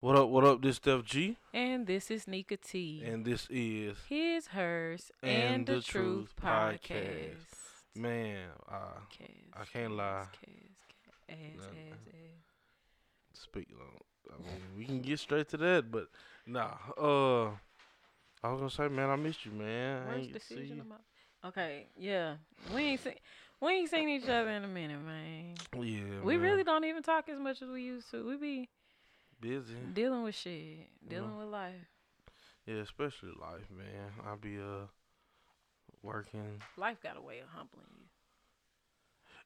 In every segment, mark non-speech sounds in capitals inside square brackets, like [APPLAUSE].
What up? What up? This Steph G, And this is Nika T. and this is His, hers, And and, the the, Truth Truth Podcast. podcast. man. Uh, I can't lie. as, Nah, speak. I mean, we can get straight to that, but nah. Uh, I was gonna say, man, I missed you, man. I Worst ain't see decision you. my. Okay, yeah, we ain't seen we ain't seen each other in a minute, man. Yeah, we man. really don't even talk as much as we used to. We be busy. dealing with shit, dealing Yeah. with life. Yeah, especially life, man. I be uh working. Life got a way of humbling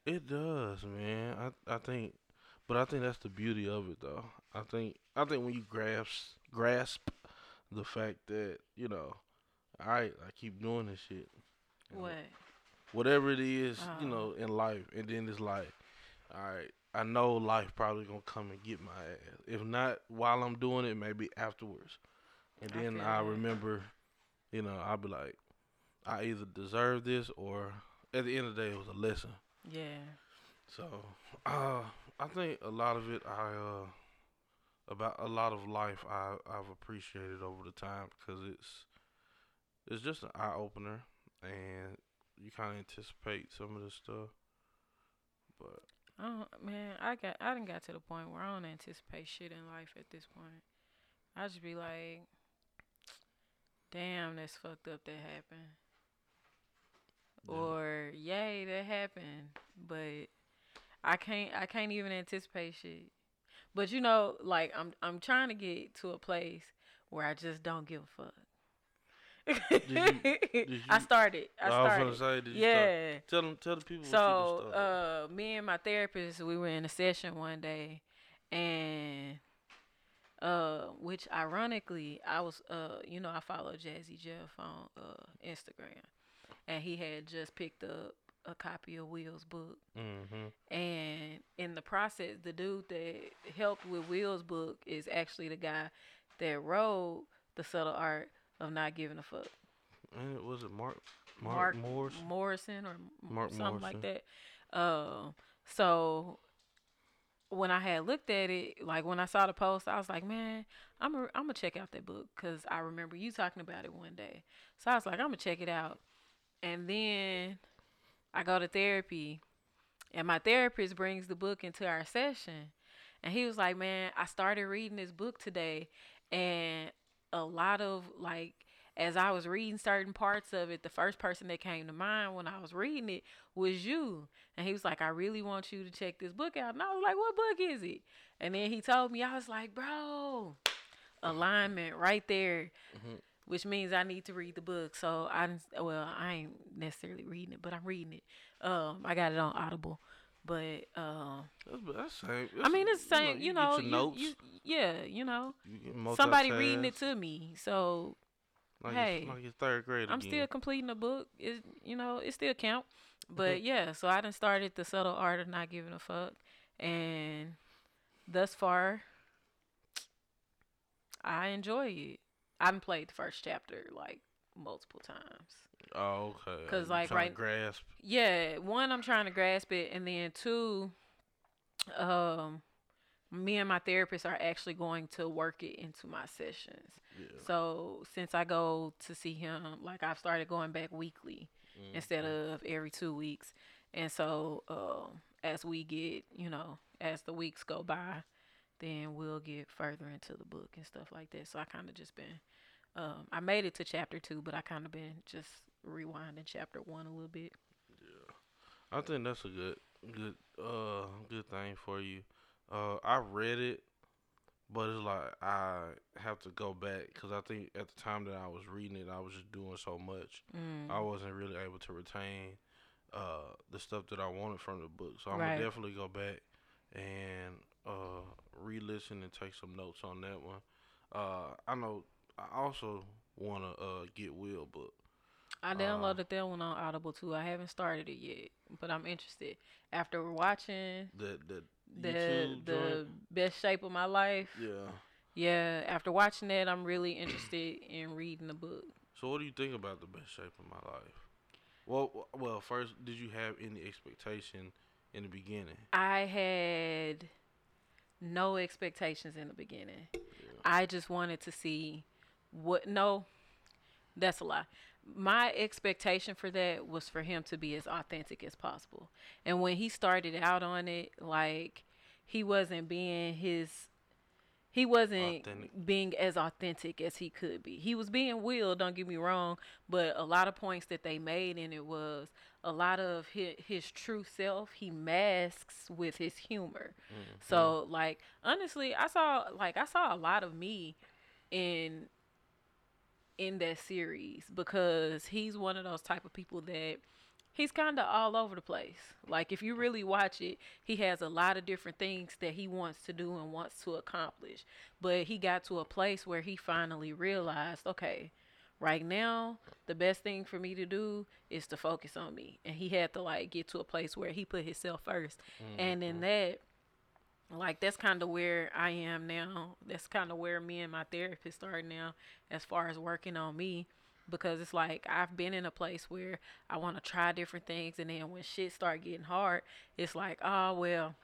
you. It does, man. I I think, but I think that's the beauty of it, though. I think I think when you grasp grasp the fact that you know, all right, I keep doing this shit. What? Whatever it is, you Oh. know, in life, and then it's like, all right, I know life probably gonna come and get my ass. If not while I'm doing it, maybe afterwards. And I then I remember, you know, I'll be like, I either deserve this or at the end of the day, it was a lesson. Yeah. So, uh, I think a lot of it, I uh, about a lot of life, I I've appreciated over the time because it's it's just an eye opener, and you kind of anticipate some of the stuff. But Oh man, I got I didn't got to the point where I don't anticipate shit in life at this point. I just be like, damn, that's fucked up that happened. yeah. Or yay, that happened. But I can't I can't even anticipate shit. But you know, like I'm I'm trying to get to a place where I just don't give a fuck. You- [LAUGHS] did I started. I started. say, did you start- yeah. tell them, tell the people. So, you uh, me and my therapist, we were in a session one day, and uh, which ironically, I was, uh, you know, I follow Jazzy Jeff on uh Instagram, and he had just picked up a copy of Will's book, mm-hmm. and in the process, the dude that helped with Will's book is actually the guy that wrote the subtle art of not giving a fuck. And was it Mark? Mark, Mark Morris. Morrison or Mark something like that. Um, so when I had looked at it, like when I saw the post, I was like, man, I'm i I'm gonna check out that book because I remember you talking about it one day. So I was like, I'm gonna check it out, and then I go to therapy, and my therapist brings the book into our session, and he was like, man, I started reading this book today, and a lot of like as I was reading certain parts of it, the first person that came to mind when I was reading it was you. And he was like, I really want you to check this book out. And I was like, What book is it? And then he told me, I was like, Bro, alignment right there, Mhm. which means I need to read the book. So I, well, I ain't necessarily reading it, but I'm reading it. Um, I got it on Audible. But um, That's, that's same. I mean, it's the you know, same. You you know, get your you, you, yeah, you know, you somebody reading it to me. So Like hey, like third grade I'm again. still completing the book. It you know, it still count. But yeah, so I done started the subtle art of not giving a fuck. And thus far I enjoy it. I've played the first chapter like multiple times. Oh, okay. Because like, tryna right- grasp. Yeah, one I'm trying to grasp it and then two um me and my therapist are actually going to work it into my sessions. Yeah. So since I go to see him, like I've started going back weekly Mm, instead of every two weeks. And so um, as we get, you know, as the weeks go by, then we'll get further into the book and stuff like that. So I kind of just been, um, I made it to chapter two, but I kind of been just rewinding chapter one a little bit. Yeah, I think that's a good, good, uh, good thing for you. Uh, I read it, but it's like I have to go back because I think at the time that I was reading it, I was just doing so much. Mm. I wasn't really able to retain uh the stuff that I wanted from the book. So I'm Right. gonna definitely go back and uh re-listen and take some notes on that one. Uh, I know I also wanna uh get Will book. I Uh, downloaded that one on Audible too. I haven't started it yet, but I'm interested. After watching The the the the joint. best shape of my life, Yeah. yeah. After watching that, I'm really interested in reading the book. So what do you think about the best shape of my life? Well, well, first, did you have any expectation in the beginning? I had no expectations in the beginning. I just wanted to see what. No, that's a lie. My expectation for that was for him to be as authentic as possible. And when he started out on it, like he wasn't being his he wasn't Authentic. being as authentic as he could be. He was being Will, don't get me wrong, but a lot of points that they made in it was a lot of his, his true self he masks with his humor. So mm-hmm. like honestly, I saw like I saw a lot of me in in that series because he's one of those type of people that he's kind of all over the place. Like if you really watch it, he has a lot of different things that he wants to do and wants to accomplish. But he got to a place where he finally realized, okay, right now the best thing for me to do is to focus on me. And he had to like get to a place where he put himself 1st mm-hmm. And in that like that's kind of where I am now. That's kind of where me and my therapist are now as far as working on me because it's like I've been in a place where I want to try different things and then when shit start getting hard, it's like, "Oh, well,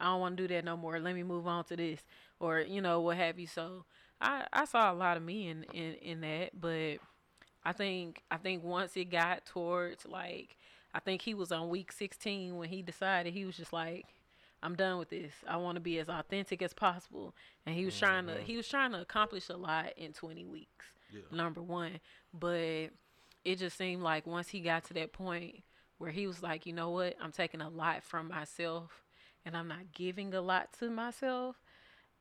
I don't want to do that no more. Let me move on to this." Or, you know, what have you. So, I I saw a lot of me in in in that, but I think I think once it got towards like I think he was on week 16 when he decided he was just like I'm done with this. I want to be as authentic as possible. And he was mm-hmm. trying to he was trying to accomplish a lot in 20 weeks. Yeah. Number 1, but it just seemed like once he got to that point where he was like, "You know what? I'm taking a lot from myself and I'm not giving a lot to myself."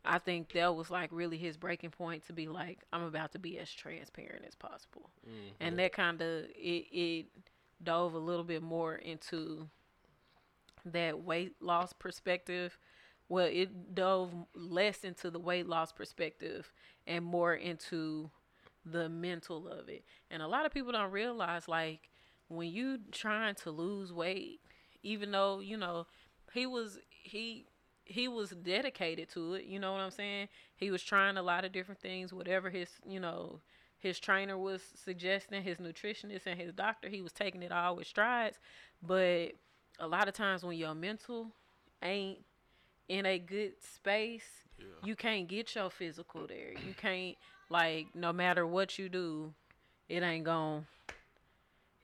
I think that was like really his breaking point to be like, I'm about to be as transparent as possible. Mm-hmm. And that kind of it, it dove a little bit more into that weight loss perspective. Well, it dove less into the weight loss perspective and more into the mental of it. And a lot of people don't realize like when you trying to lose weight, even though, you know, he was he he was dedicated to it, you know what I'm saying? He was trying a lot of different things, whatever his, you know, his trainer was suggesting, his nutritionist and his doctor, he was taking it all with strides. But a lot of times when your mental ain't in a good space, Yeah. you can't get your physical there. You can't like no matter what you do, it ain't gon'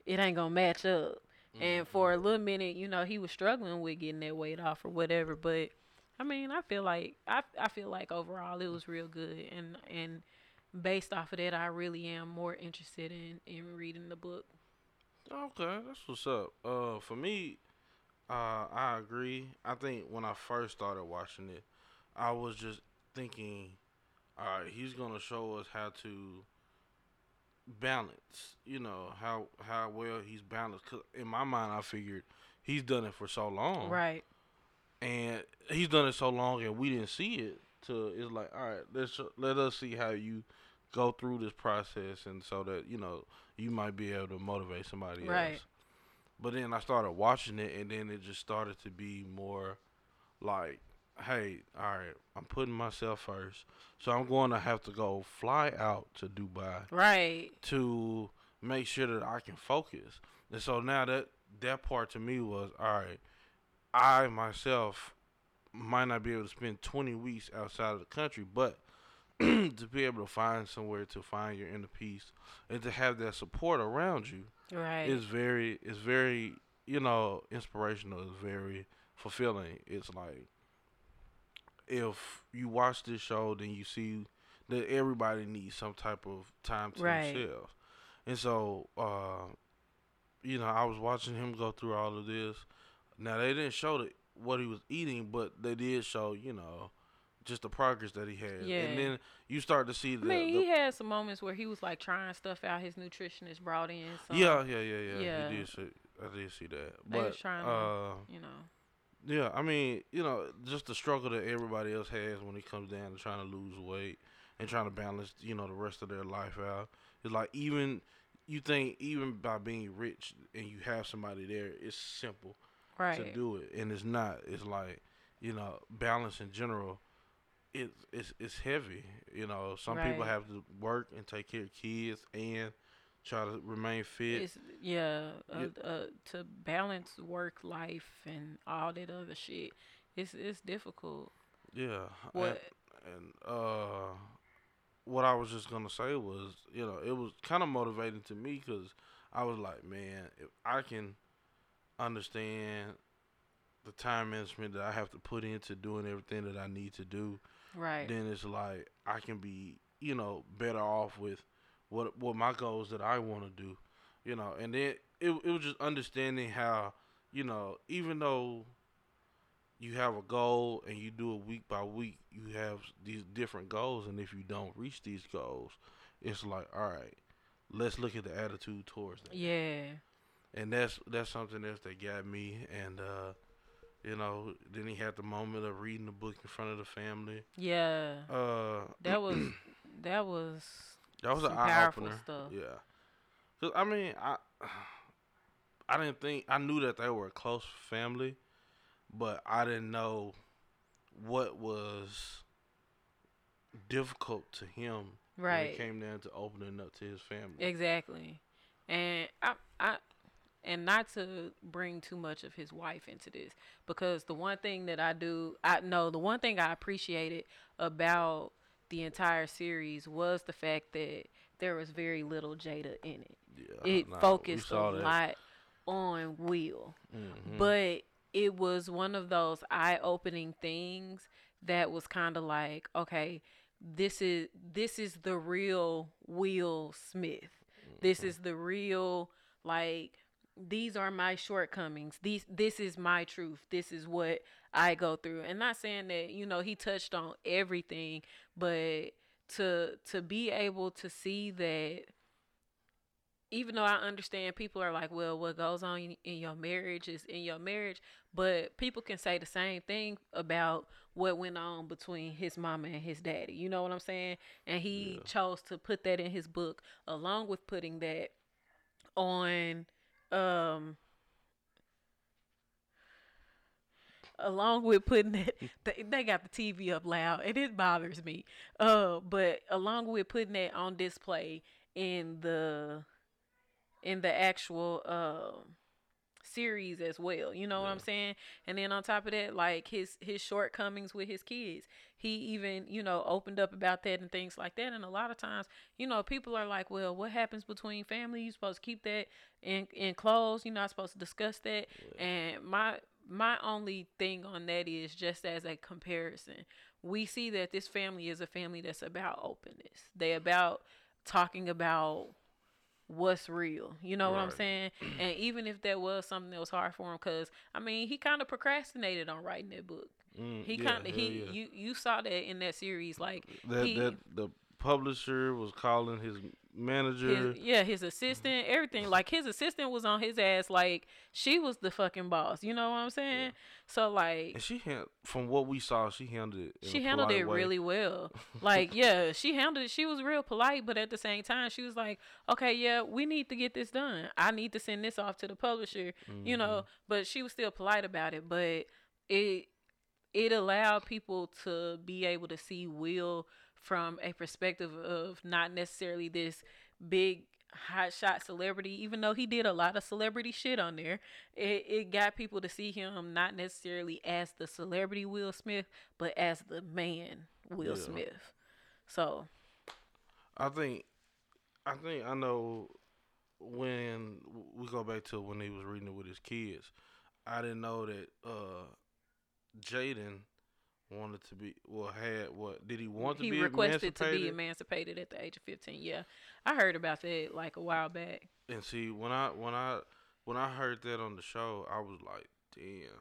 it ain't gonna match up. And for a little minute, you know, he was struggling with getting that weight off or whatever. But I mean, I feel like I I feel like overall it was real good, and and based off of that, I really am more interested in in reading the book. Okay, that's what's up. Uh, for me, uh, I agree. I think when I first started watching it, I was just thinking, all right, he's gonna show us how to balance. You know how how well he's balanced. Cause in my mind, I figured he's done it for so long, Right. and he's done it so long, and we didn't see it. To it's like, all right, let's let us see how you go through this process, and so that you know you might be able to motivate somebody Right. else. But then I started watching it, and then it just started to be more like, hey, all right, I'm putting myself first, so I'm going to have to go fly out to Dubai Right. to make sure that I can focus. And so now that that part to me was all right. I myself might not be able to spend 20 weeks outside of the country, but [CLEARS THROAT] to be able to find somewhere to find your inner peace and to have that support around you Right. is very it's very you know inspirational. It's very fulfilling. It's like if you watch this show, then you see that everybody needs some type of time to Right. themselves. And so, uh, you know, I was watching him go through all of this. Now they didn't show the, what he was eating, but they did show, you know, just the progress that he had. Yeah. And then you start to see the. I mean, the he had some moments where he was like trying stuff out. His nutritionist brought in some, yeah, yeah, yeah, yeah, Yeah. He did see, I did see that. They But was trying to- uh, you know. Yeah, I mean, you know, just the struggle that everybody else has when it comes down to trying to lose weight and trying to balance, you know, the rest of their life out. It's like even you think even by being rich and you have somebody there, it's simple right. to do it, and it's not. It's like you know, balance in general. It's it's it's heavy. You know, some people have to work and take care of kids and try to remain fit. It's yeah, uh, uh, to balance work life and all that other shit. It's it's difficult. Yeah. What? And, and uh, what I was just gonna say was, you know, it was kind of motivating to me because I was like, man, if I can understand the time management that I have to put into doing everything that I need to do, Right. then it's like I can be, you know, better off with what what my goals that I want to do, you know. And then it it was just understanding how, you know, even though you have a goal and you do it week by week, you have these different goals, and if you don't reach these goals, it's like, all right, let's look at the attitude towards that. yeah. And that's that's something else that got me, and uh, you know, then he had the moment of reading the book in front of the family. Yeah. Uh, That [CLEARS THROAT] was that was That was an eye opener. stuff. Yeah, 'Cause, I mean, I I didn't think I knew that they were a close family, but I didn't know what was difficult to him when right. it came down to opening up to his family. Exactly. And I I and not to bring too much of his wife into this because the one thing that I do I know the one thing I appreciated about the entire series was the fact that there was very little Jada in it. yeah, It nah, focused a that. lot on Will. Mhm. But it was one of those eye-opening things that was kind of like, okay, this is this is the real Will Smith. This is the real like these are my shortcomings. These this is my truth. This is what I go through. And not saying that, you know, he touched on everything, but to to be able to see that even though I understand people are like, well, what goes on in, in your marriage is in your marriage, but people can say the same thing about what went on between his mama and his daddy. You know what I'm saying? And he Yeah. chose to put that in his book along with putting that on um along with putting that [LAUGHS] they, they got the TV up loud and it bothers me. Uh but along with putting that on display in the in the actual um series as well. You know what I'm saying? And then on top of that, like his his shortcomings with his kids. He even, you know, opened up about that and things like that. And a lot of times, you know, people are like, Well, what happens between family? You supposed to keep that in in close, you're not supposed to discuss that. And my my only thing on that is just as a comparison. We see that this family is a family that's about openness. They about talking about what's real. You know what I'm saying? And even if that was something that was hard for him, because I mean, he kind of procrastinated on writing that book. Mm, He yeah, kind of he yeah. you you saw that in that series, like that he- that the publisher was calling his manager. his, yeah, his assistant, everything. Like his assistant was on his ass. Like she was the fucking boss. You know what I'm saying? So like and she had, from what we saw, she handled it. she handled it way. really well. [LAUGHS] Like, yeah, she handled it. She was real polite, but at the same time, she was like, okay, yeah, we need to get this done. I need to send this off to the publisher, you know, Mm-hmm. but she was still polite about it. But it, it allowed people to be able to see Will from a perspective of not necessarily this big hot shot celebrity even though he did a lot of celebrity shit on there it, it got people to see him not necessarily as the celebrity will smith but as the man will Yeah. smith so I think, I think I know when we go back to when he was reading it with his kids. I didn't know that uh Jaden wanted to be well had what did he want to he be requested to be emancipated? at the age of 15 yeah i heard about that like a while back And see, when I when I when I heard that on the show, I was like, damn.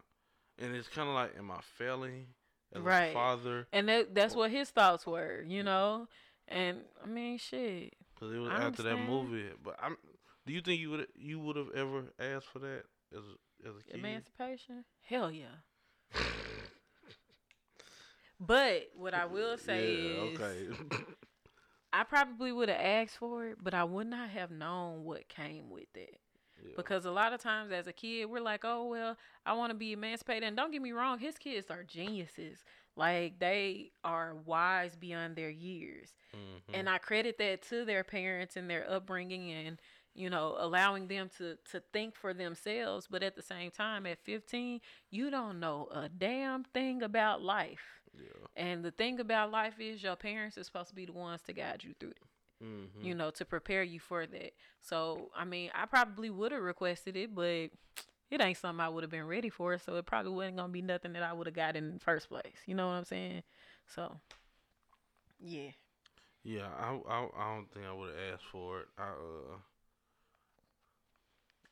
And it's kind of like, am I failing as Right. a father? and that that's what his thoughts were you know and i mean shit Because it was I after that movie. But I'm. Do you think you would you would have ever asked for that as a, as a kid? emancipation hell yeah [LAUGHS] but what i will say yeah, is okay. [LAUGHS] I probably would have asked for it, but I would not have known what came with it. Yeah. Because a lot of times as a kid, we're like, oh, well, I want to be emancipated. And don't get me wrong, his kids are geniuses. Like, they are wise beyond their years. Mhm. And I credit that to their parents and their upbringing and, you know, allowing them to, to think for themselves. But at the same time, at 15, you don't know a damn thing about life. Yeah. And the thing about life is your parents are supposed to be the ones to guide you through it. Mm-hmm. You know, to prepare you for that. So I mean, I probably would have requested it, but it ain't something I would have been ready for. So it probably wasn't gonna be nothing that I would have got in the first place. You know what I'm saying? So yeah. Yeah, I, I I don't think I would have asked for it. I uh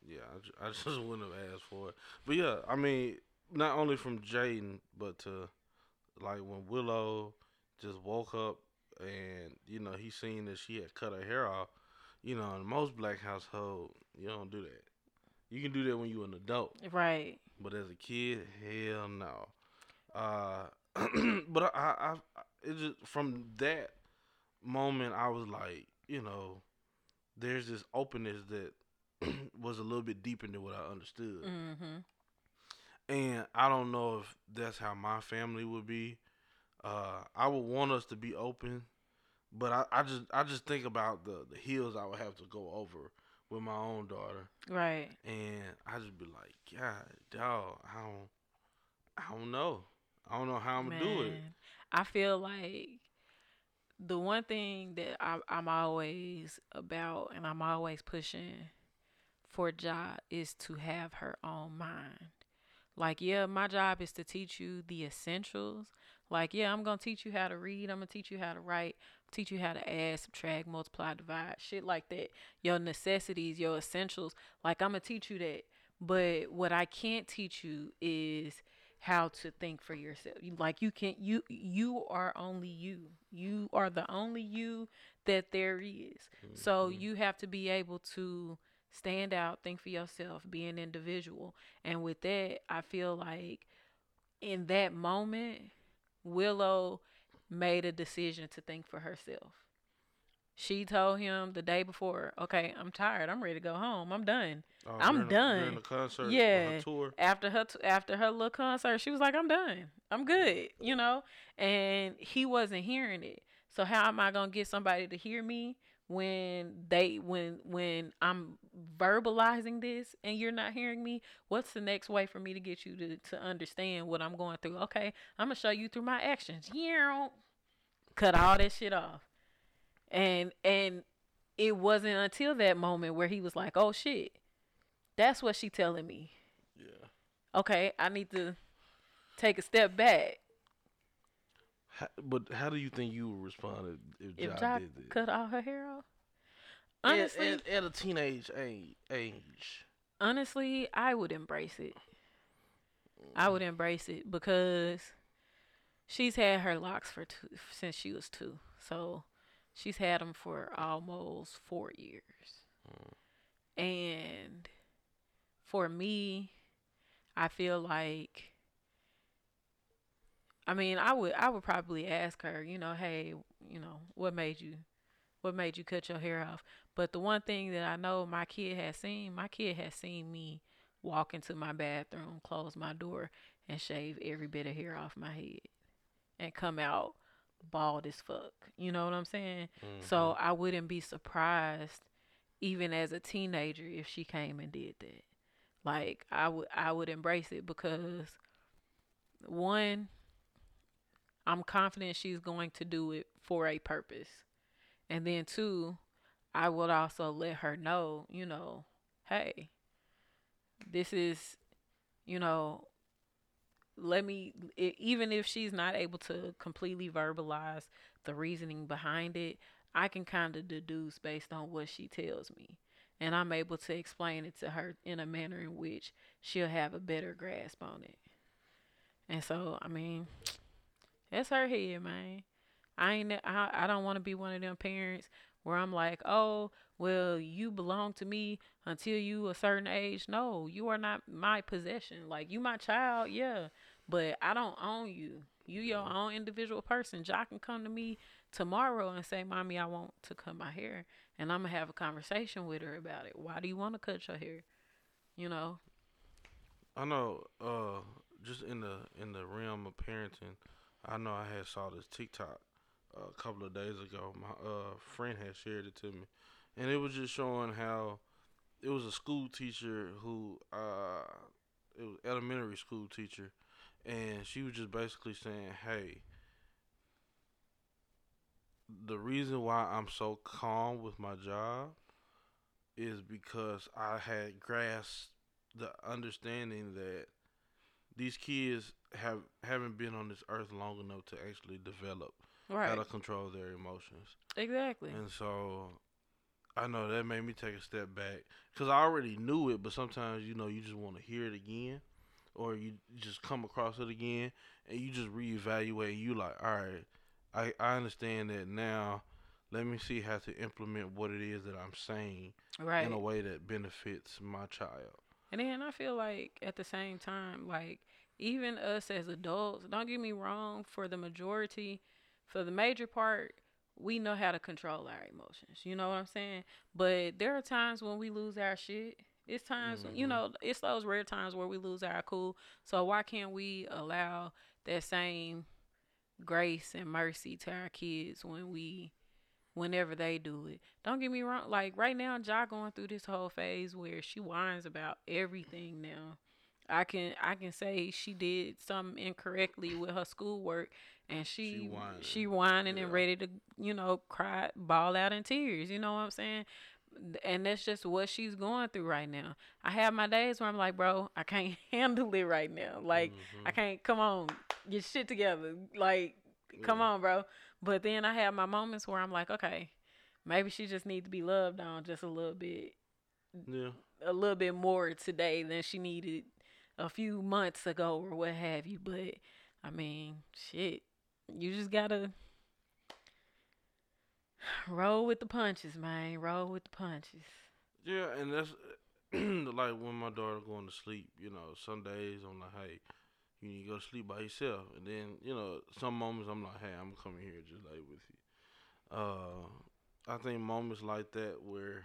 yeah, I, I [LAUGHS] just wouldn't have asked for it. But yeah, I mean, not only from Jaden, but to like when Willow just woke up and you know he seen that she had cut her hair off. You know, in most black household, you don't do that. You can do that when you're an adult, Right. but as a kid, hell no. Uh, [CLEARS THROAT] but I, I, I it just from that moment, I was like, you know, there's this openness that [CLEARS THROAT] was a little bit deeper than what I understood. Mm-hmm. And I don't know if that's how my family would be. Uh, I would want us to be open, but I, I just I just think about the the hills I would have to go over with my own daughter, Right. and I just be like, God, dog, I don't, I don't know, I don't know how I'm gonna do it. I feel like the one thing that I, I'm always about and I'm always pushing for Ja is to have her own mind. Like, yeah, my job is to teach you the essentials. Like, yeah, I'm gonna teach you how to read. I'm gonna teach you how to write. Teach you how to add, subtract, multiply, divide, shit like that. Your necessities, your essentials. Like, I'm gonna teach you that. But what I can't teach you is how to think for yourself. Like you can you you are only you. You are the only you that there is. So Mhm. you have to be able to stand out, think for yourself, be an individual. And with that, I feel like in that moment, Willow made a decision to think for herself. She told him the day before, "Okay, I'm tired. I'm ready to go home. I'm done." Oh, I'm during the- done. during the concert, Yeah. her tour. after her t- after her little concert, she was like, "I'm done. I'm good," you know. And he wasn't hearing it. So how am I gonna get somebody to hear me when they when when I'm verbalizing this and you're not hearing me? What's the next way for me to get you to to understand what I'm going through? Okay, I'm gonna show you through my actions. Yeah, cut all that shit off. And and it wasn't until that moment where he was like, "Oh shit." That's what she telling me Yeah. okay, I need to take a step back. How, but how do you think you would respond if, if, If Ja did this? cut all her hair off, At- honestly, at, at, a teenage age, age. honestly, I would embrace it. I would embrace it because she's had her locks for two since she was two, so she's had them for almost four years. Mm. And for me, I feel like I mean, I would I would probably ask her, you know, hey, you know, what made you what made you cut your hair off? But the one thing that I know my kid has seen, my kid has seen me walk into my bathroom, close my door, and shave every bit of hair off my head and come out bald as fuck. You know what I'm saying? So Mm-hmm. I wouldn't be surprised even as a teenager if she came and did that. Like I would I would embrace it because one I'm confident she's going to do it for a purpose. And then two, I would also let her know, you know, hey, this is, you know, let me even if she's not able to completely verbalize the reasoning behind it, I can kind of deduce based on what she tells me. And I'm able to explain it to her in a manner in which she'll have a better grasp on it. And so, I mean, that's her head, man. I ain't. I, I don't want to be one of them parents where I'm like, oh, well, you belong to me until you a certain age. No, you are not my possession. Like you my child, yeah, but I don't own you. You your own individual person. Jock can come to me tomorrow and say, "Mommy, I want to cut my hair," and I'm gonna have a conversation with her about it. Why do you want to cut your hair? You know. I know, uh, just in the in the realm of parenting, I know I had saw this TikTok uh, a couple of days ago. My uh friend had shared it to me, and it was just showing how it was a school teacher who uh it was elementary school teacher, and she was just basically saying, "Hey, the reason why I'm so calm with my job is because I had grasped the understanding that these kids have haven't been on this earth long enough to actually develop Right. how to control their emotions. Exactly. And so I know that made me take a step back because I already knew it, but sometimes you know you just want to hear it again, or you just come across it again, and you just reevaluate. And you like, all right, I I understand that now. Let me see how to implement what it is that I'm saying Right. in a way that benefits my child. And then I feel like at the same time, like even us as adults, don't get me wrong, for the majority, for the major part, we know how to control our emotions. You know what I'm saying? But there are times when we lose our shit. It's times, when you mm-hmm. know, it's those rare times where we lose our cool. So why can't we allow that same grace and mercy to our kids when we whenever they do it. Don't get me wrong, like right now Ja going through this whole phase where she whines about everything now. I can I can say she did something incorrectly with her schoolwork and she She whining. she whining and ready to, you know, cry ball out in tears, you know what I'm saying? And that's just what she's going through right now. I have my days where I'm like, bro, I can't [LAUGHS] handle it right now. Like I Mhm. can't come on, get shit together. Like, come on, bro. But then I have my moments where I'm like, okay, maybe she just needs to be loved on just a little bit, yeah. a little bit more today than she needed a few months ago or what have you. But I mean, shit, you just gotta roll with the punches, man. Roll with the punches. Yeah, and that's [CLEARS THROAT] like when my daughter going to sleep. You know, some days I'm like, hey, you need to go to sleep by yourself, and then you know, some moments I'm like, hey, I'm coming here just lay with you. Uh, I think moments like that where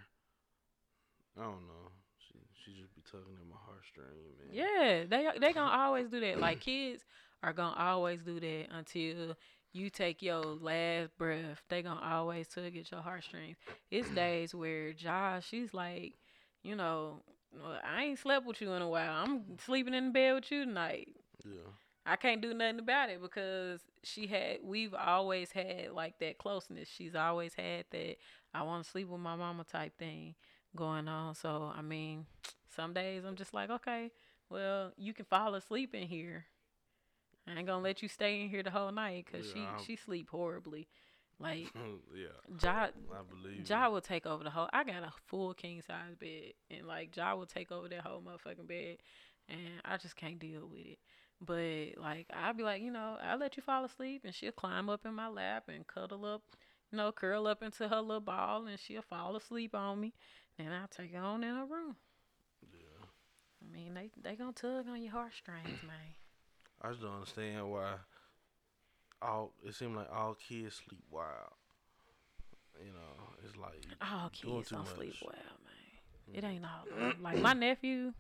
I don't know, she she just be tugging at my heartstring, man. Yeah, they they gonna always do that. Like kids are gonna always do that until you take your last breath. They gonna always tug at your heartstrings. It's [CLEARS THROAT] days where Josh, she's like, you know, "Well, I ain't slept with you in a while. I'm sleeping in bed with you tonight. Yeah. I can't do nothing about it because she had we've always had like that closeness. She's always had that I want to sleep with my mama type thing going on. So I mean, some days I'm just like, okay, well, you can fall asleep in here. I ain't gonna let you stay in here the whole night because Yeah, she she sleep horribly. Like [LAUGHS] yeah, Ja I believe. Ja will take over the whole. I got a full king size bed, and like Ja will take over that whole motherfucking bed, and I just can't deal with it. But like I'll be like, you know, I'll let you fall asleep, and she'll climb up in my lap and cuddle up, you know, curl up into her little ball, and she'll fall asleep on me. Then I'll take her on in her room. Yeah. I mean, they they gonna tug on your heartstrings, man. I just don't understand why all it seems like all kids sleep wild. You know, it's like All kids don't sleep much. well, man. It mm. ain't all like my nephew.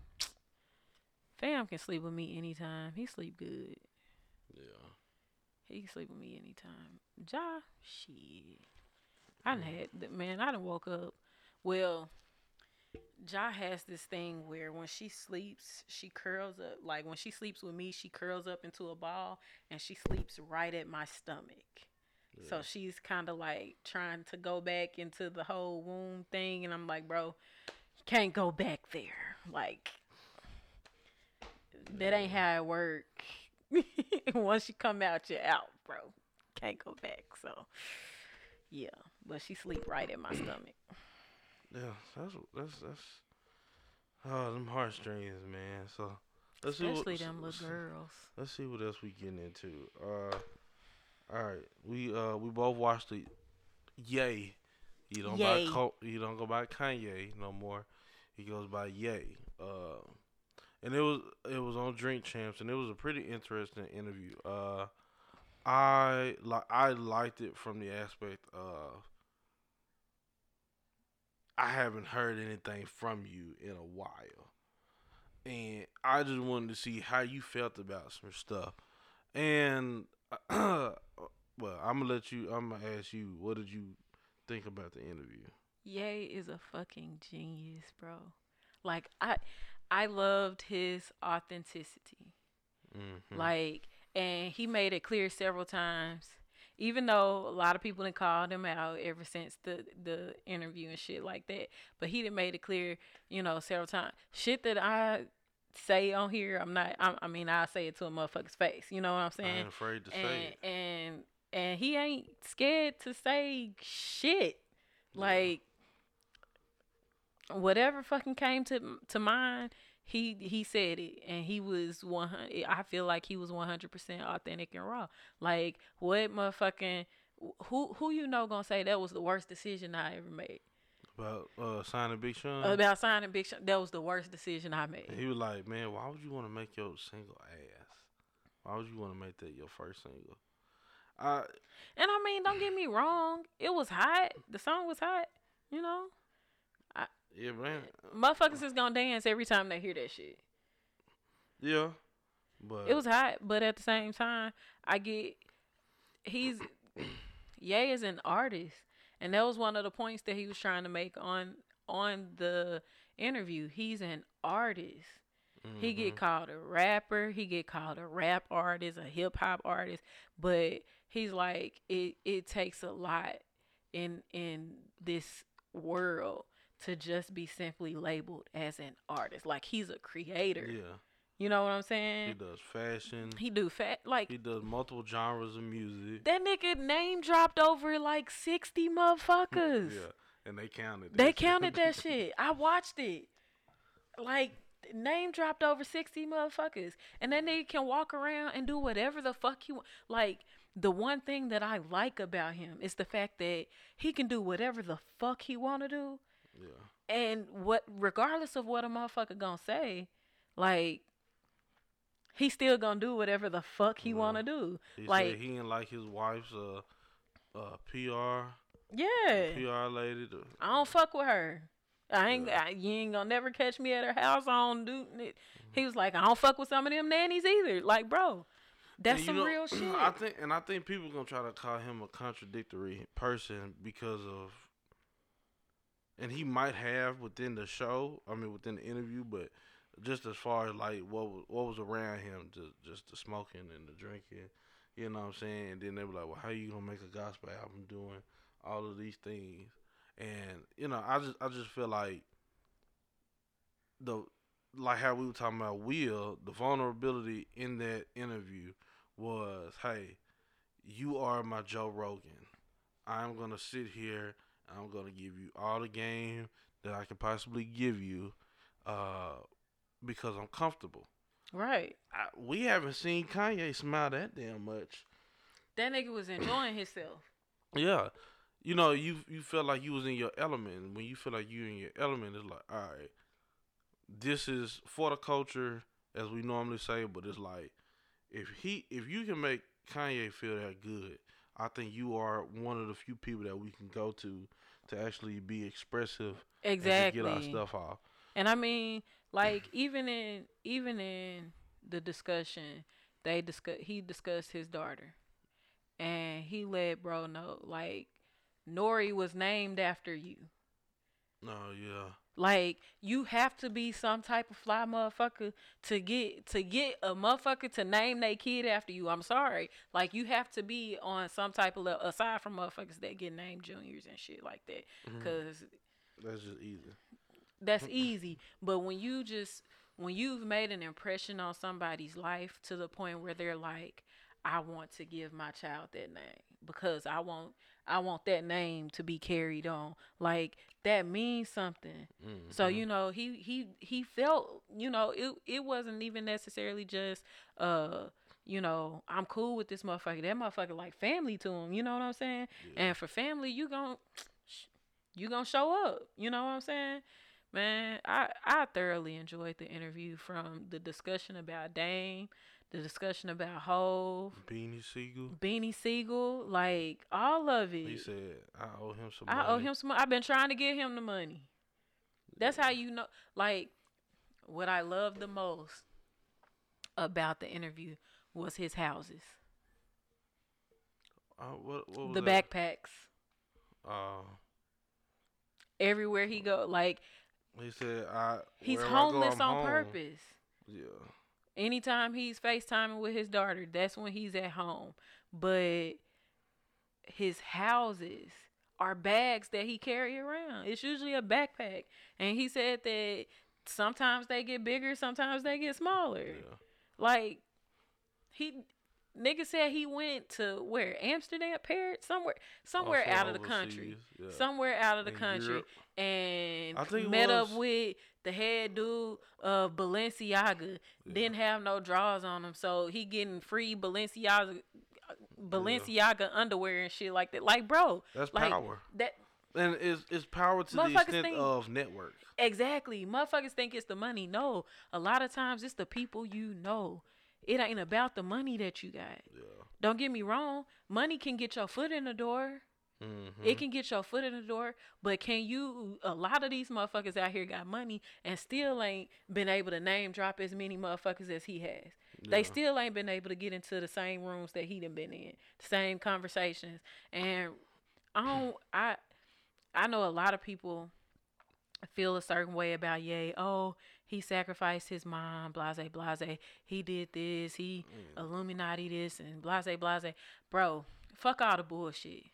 Fam can sleep with me anytime. He sleep good. Yeah. He can sleep with me anytime. Ja, shit. I done had man. I done woke up. Well, Ja has this thing where when she sleeps, she curls up. Like when she sleeps with me, she curls up into a ball and she sleeps right at my stomach. Yeah. So she's kind of like trying to go back into the whole womb thing, and I'm like, bro, you can't go back there. Like that ain't how it work. [LAUGHS] Once you come out, you're out, bro. Can't go back. So yeah, but she sleep right in my [CLEARS THROAT] stomach. Yeah, that's that's that's oh them heartstrings, man. So let's see Especially what, them let's- little girls. Let's see what else we getting into. Uh, all right, we uh we both watched the Ye. You don't Ye. buy Col- you don't go by Kanye no more. He goes by Ye. Uh, and it was it was on Drink Champs, and it was a pretty interesting interview. Uh, I like I liked it from the aspect of I haven't heard anything from you in a while, and I just wanted to see how you felt about some stuff. And [CLEARS THROAT] well, I'm gonna let you. I'm gonna ask you, what did you think about the interview? Ye is a fucking genius, bro. Like I, I loved his authenticity. Mm-hmm. Like, and he made it clear several times. even though a lot of people had called him out ever since the the interview and shit like that, but he didn't made it clear, you know, several times. Shit that I say on here, I'm not. I, I mean, I say it to a motherfucker's face. You know what I'm saying? I ain't afraid to say and it. and and he ain't scared to say shit Yeah. like whatever fucking came to to mind he he said it and he was 100 i feel like he was 100% authentic and raw like what motherfucking who who you know gonna say that was the worst decision i ever made about uh, signing Big Sean. about signing big Sean, that was the worst decision i made And he was like, "Man, why would you want to make your single ass? Why would you want to make that your first single?" I and i mean don't get me wrong it was hot the song was hot you know yeah, man, motherfuckers is gonna dance every time they hear that shit. yeah, but It was hot, but at the same time, I get he's [COUGHS] Ye is an artist, and that was one of the points that he was trying to make on on the interview. He's an artist. He get mhm. called a rapper. He get called a rap artist, a hip hop artist. But he's like, it it takes a lot in in this world to just be simply labeled as an artist. Like he's a creator. yeah, You know what I'm saying? he does fashion. He do fat like He does multiple genres of music. that nigga name dropped over like sixty motherfuckers. Yeah, and they counted. They shit. counted that [LAUGHS] shit. I watched it. Like name dropped over sixty motherfuckers, and that nigga can walk around and do whatever the fuck he want. Like the one thing that I like about him is the fact that he can do whatever the fuck he want to do, Yeah, and what regardless of what a motherfucker gonna say, like he still gonna do whatever the fuck he Yeah. want to do. he Like- said he didn't like his wife's uh, uh PR Yeah. PR lady. To, I don't fuck with her. I ain't. Yeah. I, you ain't gonna never catch me at her house. I don't do. it. He was like, I don't fuck with some of them nannies either. Like, bro, that's And some know, real [CLEARS THROAT] shit. I think, and I think people gonna try to call him a contradictory person because of, and he might have within the show. I mean, within the interview, but just as far as like what was, what was around him, just just the smoking and the drinking, you know what I'm saying. And then they were like, "Well, how are you gonna make a gospel album doing all of these things?" And you know, I just I just feel like the like how we were talking about Will, the vulnerability in that interview was, hey, you are my Joe Rogan. I'm gonna sit here. I'm gonna give you all the game that I can possibly give you, uh, because I'm comfortable. right. I, we haven't seen Kanye smile that damn much. That nigga was enjoying himself. Yeah, you know, you you felt like you was in your element. When you feel like you in your element, it's like, all right, this is for the culture, as we normally say. But it's like, if he, if you can make Kanye feel that good, I think you are one of the few people that we can go to to actually be expressive Exactly. get our stuff off. And I mean, like even in even in the discussion, they discuss he discussed his daughter, and he let bro know like Nori was named after you. No, yeah, Like you have to be some type of fly motherfucker to get to get a motherfucker to name their kid after you. I'm sorry. Like you have to be on some type of level aside from motherfuckers that get named juniors and shit like that. Mhm. Cause that's just easy. that's easy. But when you just when you've made an impression on somebody's life to the point where they're like, I want to give my child that name because I want I want that name to be carried on. Like that means something. So Mhm. you know, he he he felt, you know, it it wasn't even necessarily just uh you know, I'm cool with this motherfucker. That motherfucker like family to him, you know what I'm saying? Yeah. And for family, you gon' you gonna show up. You know what I'm saying? Man, I I thoroughly enjoyed the interview from the discussion about Dame, the discussion about Hov, Beanie Sigel. Beanie Sigel, like all of it. He said, "I owe him some." Money. I owe him some. I've been trying to get him the money. That's how you know. Like, what I love the most about the interview was his houses, Uh, what, what the that? backpacks. Uh, Everywhere he go, like he said, "I." he's wherever I go, homeless on home." purpose. Yeah. Anytime he's FaceTiming with his daughter, that's when he's at home. But his houses are bags that he carry around. It's usually a backpack, and he said that sometimes they get bigger, sometimes they get smaller. Yeah. Like he nigga said he went to where Amsterdam, Paris, somewhere, somewhere Also out of the country, somewhere out of the country. And I think it met up with the head dude of Balenciaga. Didn't have no drawers on him, so he getting free Balenciaga. Balenciaga underwear and shit like that. Like, bro, That's like power. that And it's, it's power to the extent think- of network. Exactly. Motherfuckers think it's the money. No, a lot of times it's the people you know. It ain't about the money that you got. Yeah. Don't get me wrong. Money can get your foot in the door. Mm-hmm. It can get your foot in the door. But can you? A lot of these motherfuckers out here got money and still ain't been able to name drop as many motherfuckers as he has. They still ain't been able to get into the same rooms that he done been in, same conversations. And I don't. I I know a lot of people feel a certain way about Ye. Oh, he sacrificed his mom, blase, blase. He did this, he Mm. Illuminati this, and blase, blase. Bro, fuck all the bullshit.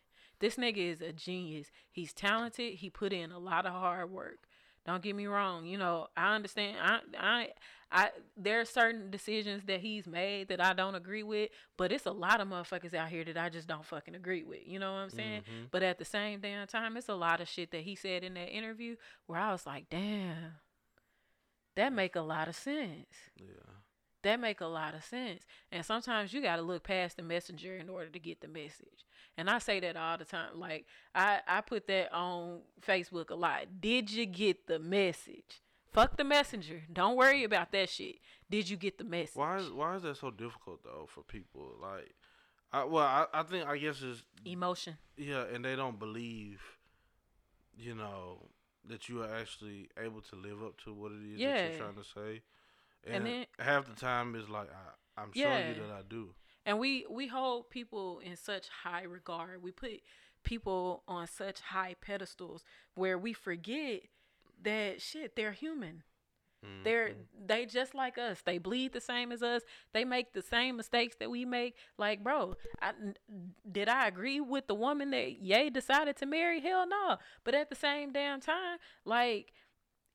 This nigga is a genius. He's talented. He put in a lot of hard work. Don't get me wrong. You know, I understand. I, I, I. There are certain decisions that he's made that I don't agree with, but it's a lot of motherfuckers out here that I just don't fucking agree with. You know what I'm saying? Mhm. But at the same damn time, it's a lot of shit that he said in that interview where I was like, damn, that make a lot of sense. Yeah. That make a lot of sense. And sometimes you got to look past the messenger in order to get the message. And I say that all the time. Like I I put that on Facebook a lot. Did you get the message? Fuck the messenger. Don't worry about that shit. Did you get the message? Why is why is that so difficult though for people? Like, I well, I, I think I guess it's Emotion. yeah, and they don't believe, you know, that you are actually able to live up to what it is that you're trying to say. And And, then- half the time is like I, I'm showing you that I do. And we we hold people in such high regard. We put people on such high pedestals where we forget that shit they're human. They're Mhm. they just like us. They bleed the same as us. They make the same mistakes that we make. Like, bro, I, did I agree with the woman that Ye decided to marry? Hell no. But at the same damn time, like,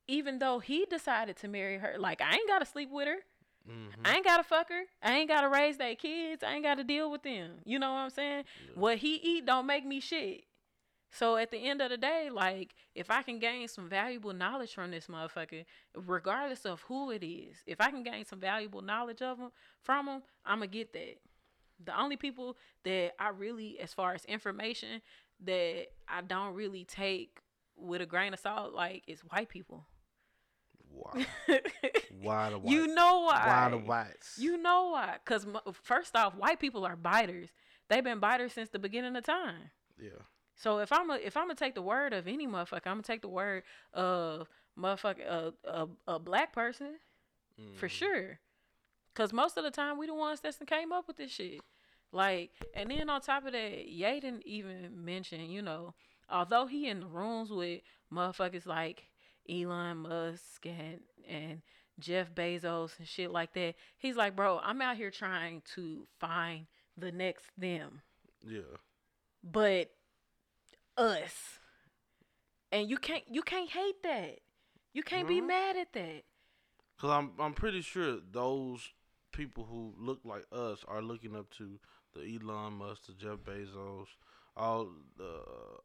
even though he decided to marry her, like, I ain't gotta sleep with her. Mhm. I ain't gotta fuck her. I ain't gotta raise their kids. I ain't gotta deal with them. You know what I'm saying? Yeah. What he eat don't make me shit. So at the end of the day, like if I can gain some valuable knowledge from this motherfucker, regardless of who it is, if I can gain some valuable knowledge of him from him, I'ma get that. The only people that I really, as far as information, that I don't really take with a grain of salt, like is white people. Why? [LAUGHS] Why the white? you know why? Why the whites? You know why? Because first off, white people are biters. They've been biters since the beginning of time. yeah. So if I'm a, if I'm gonna take the word of any motherfucker, I'm gonna take the word of motherfucker a a, a black person for Mhm. sure. Cause most of the time we the ones that came up with this shit. Like, and then on top of that, Ye didn't even mention, you know, although he in the rooms with motherfuckers like Elon Musk and and Jeff Bezos and shit like that, he's like, bro, I'm out here trying to find the next them. Yeah. but us. And you can't you can't hate that. You can't be Mhm. mad at that. Cause I'm I'm pretty sure those people who look like us are looking up to the Elon Musk, the Jeff Bezos, all the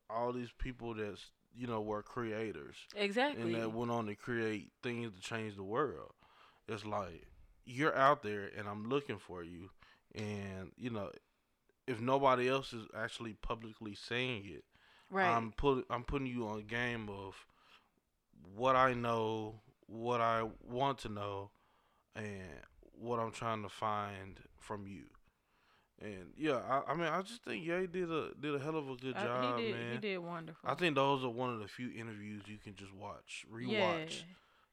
all these people that's you know were creators exactly and that went on to create things to change the world. It's like you're out there and I'm looking for you, and you know if nobody else is actually publicly saying it, right I'm put I'm putting you on a game of what I know, what I want to know, and what I'm trying to find from you. And yeah, I, I mean, I just think Ye did a did a hell of a good I- job, he did man. he did wonderful I think those are one of the few interviews you can just watch, rewatch,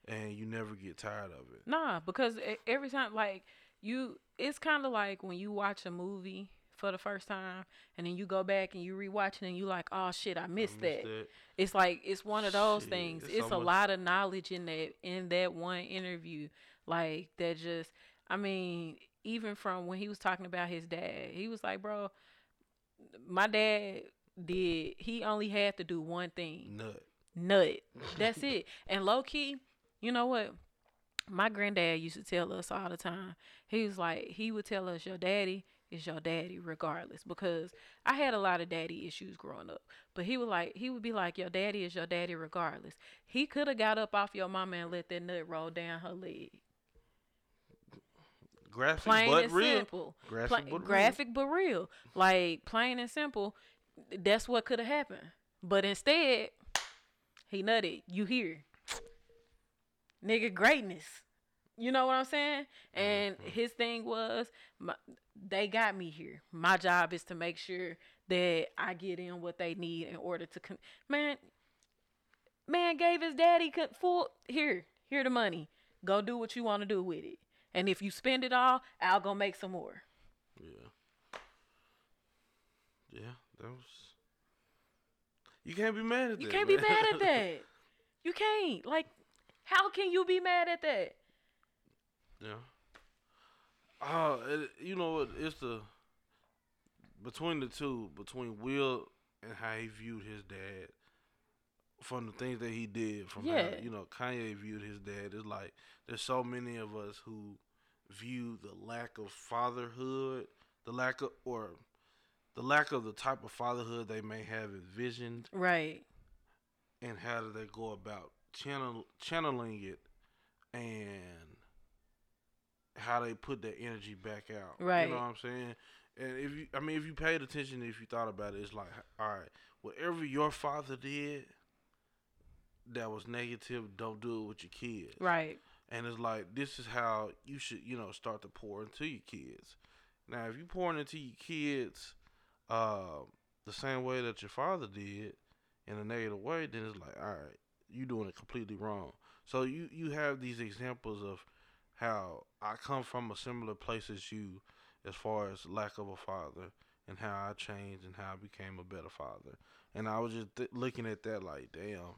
and you never get tired of it. nah because every time like you it's kind of like when you watch a movie for the first time and then you go back and you rewatch it and you like oh shit i I missed that It's like it's one of those Shit, things. it's It's, so a much- lot of knowledge in that in that one interview. Like that just I mean, even from when he was talking about his dad, he was like, Bro, my dad did. He only had to do one thing. Nut. Nut. [LAUGHS] That's it. And low key, you know what? My granddad used to tell us all the time. He was like, he would tell us, your daddy is your daddy regardless because I had a lot of daddy issues growing up. But he would like he would be like your daddy is your daddy regardless. He could have got up off your mama and let that nut roll down her leg. Graphic Plain but and real. simple. Graphic Pla- but real. but real. Like plain and simple. That's what could have happened. But instead, he nutted. You here. Nigga greatness. You know what I'm saying? And Mhm. his thing was, my, they got me here. My job is to make sure that I get in what they need in order to. Con- man, man gave his daddy full here. Here the money. Go do what you want to do with it. And if you spend it all, I'll go make some more. Yeah. Yeah, that was. You can't be mad at You that. You can't be mad at [LAUGHS] that. You can't. Like, how can you be mad at that? Yeah. Uh, it, you know what? It's the between the two, between Will and how he viewed his dad, from the things that he did, from how you know Kanye viewed his dad. It's like there's so many of us who view the lack of fatherhood, the lack of or the lack of the type of fatherhood they may have envisioned, Right. and how do they go about channel channeling it, and how they put that energy back out. Right. You know what I'm saying? And if you, I mean, if you paid attention, if you thought about it, it's like, all right, whatever your father did that was negative, don't do it with your kids. Right. And it's like this is how you should, you know, start to pour into your kids. Now, if you pouring into your kids uh, the same way that your father did in a negative way, then it's like, all right, you're doing it completely wrong. So you you have these examples of how I come from a similar place as you, as far as lack of a father, and how I changed and how I became a better father. And I was just th- looking at that like, damn,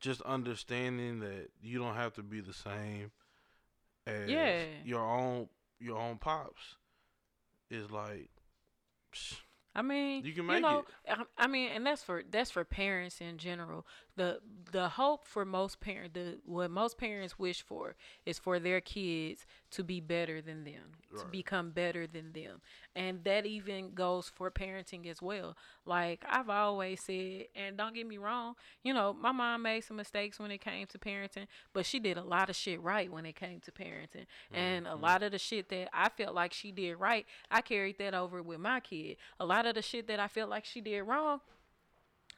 just understanding that you don't have to be the same as Yeah. your own your own pops is like psh, I mean, You can make know, I, I mean, and that's for that's for parents in general. The the hope for most parents, the what most parents wish for is for their kids to be better than them, to become better than them, and that even goes for parenting as well. Like I've always said, and don't get me wrong, you know, my mom made some mistakes when it came to parenting, but she did a lot of shit right when it came to parenting, and a Mhm. lot of the shit that I felt like she did right, I carried that over with my kid. A lot of the shit that I felt like she did wrong,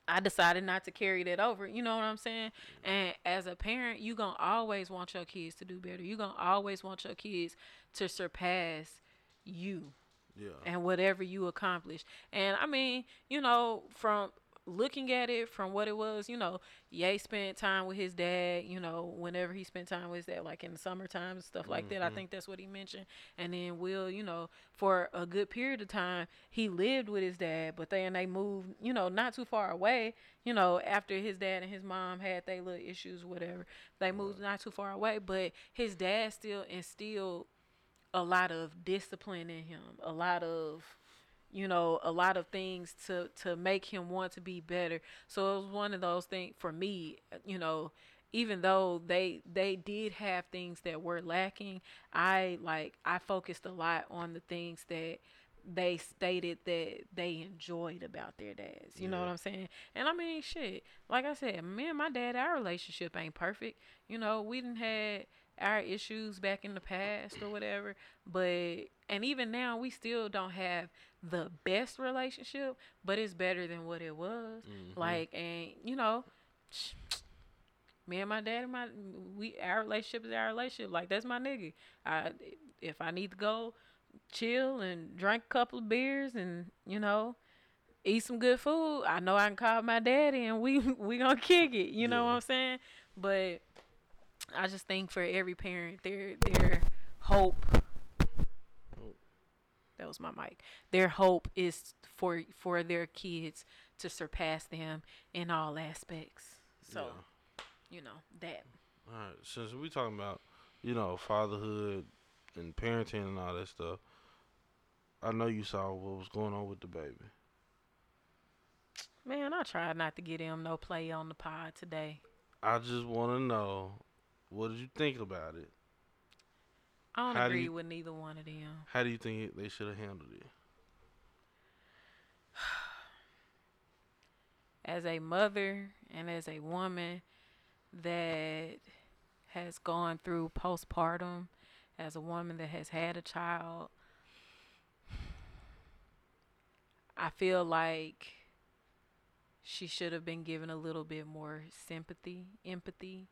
I decided not to carry that over. You know what I'm saying? And as a parent, you going to always want your kids to do better. you going to always want your kids to surpass you yeah. and whatever you accomplish. And I mean, you know, from looking at it from what it was, you know, Ye spent time with his dad, you know, whenever he spent time with his dad, like in the summertime and stuff like that. I Mhm. think that's what he mentioned. And then Will, you know, for a good period of time, he lived with his dad, but then they moved, you know, not too far away, you know, after his dad and his mom had their little issues, whatever. They moved not too far away, but his dad still instilled a lot of discipline in him, a lot of you know, a lot of things to to make him want to be better. So it was one of those things for me, you know, even though they they did have things that were lacking, I like I focused a lot on the things that they stated that they enjoyed about their dads. You know what I'm saying? And I mean, shit. Like I said, me and my dad, our relationship ain't perfect. You know, we didn't had our issues back in the past or whatever, but and even now we still don't have the best relationship, but it's better than what it was. Mhm. Like, and you know, me and my dad and my we our relationship is our relationship. Like that's my nigga. I if I need to go chill and drink a couple of beers and you know eat some good food, I know I can call my daddy and we [LAUGHS] we gonna kick it. You know what I'm saying? But I just think for every parent, their their hope. That was my mic. Their hope is for for their kids to surpass them in all aspects. So Yeah. you know that. All right, since we talking about, you know, fatherhood and parenting and all that stuff, I know you saw what was going on with DaBaby. Man, I tried not to get him no play on the pod today. I just want to know, what did you think about it? I don't How do agree you- with neither one of them. How do you think they should have handled it? [SIGHS] As a mother and as a woman that has gone through postpartum, as a woman that has had a child, [SIGHS] I feel like she should have been given a little bit more sympathy, empathy,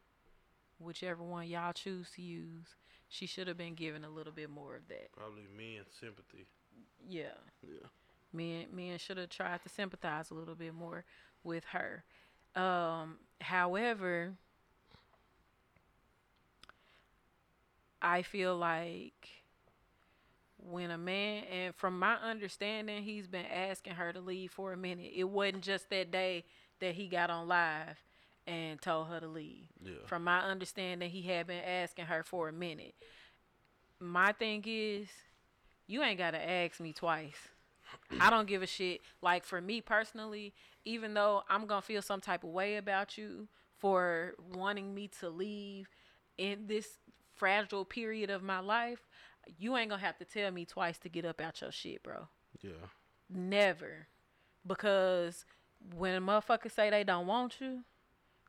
whichever one y'all choose to use. She should have been given a little bit more of that. Probably men sympathy. Yeah. Yeah. Men men should have tried to sympathize a little bit more with her. Um, however, I feel like when a man and from my understanding, he's been asking her to leave for a minute. It wasn't just that day that he got on live and told her to leave. Yeah. From my understanding, he had been asking her for a minute. My thing is, you ain't gotta ask me twice. [CLEARS THROAT] I don't give a shit. Like for me personally, even though I'm gonna feel some type of way about you for wanting me to leave in this fragile period of my life, you ain't gonna have to tell me twice to get up out your shit, bro. Yeah. Never. Because when motherfuckers say they don't want you,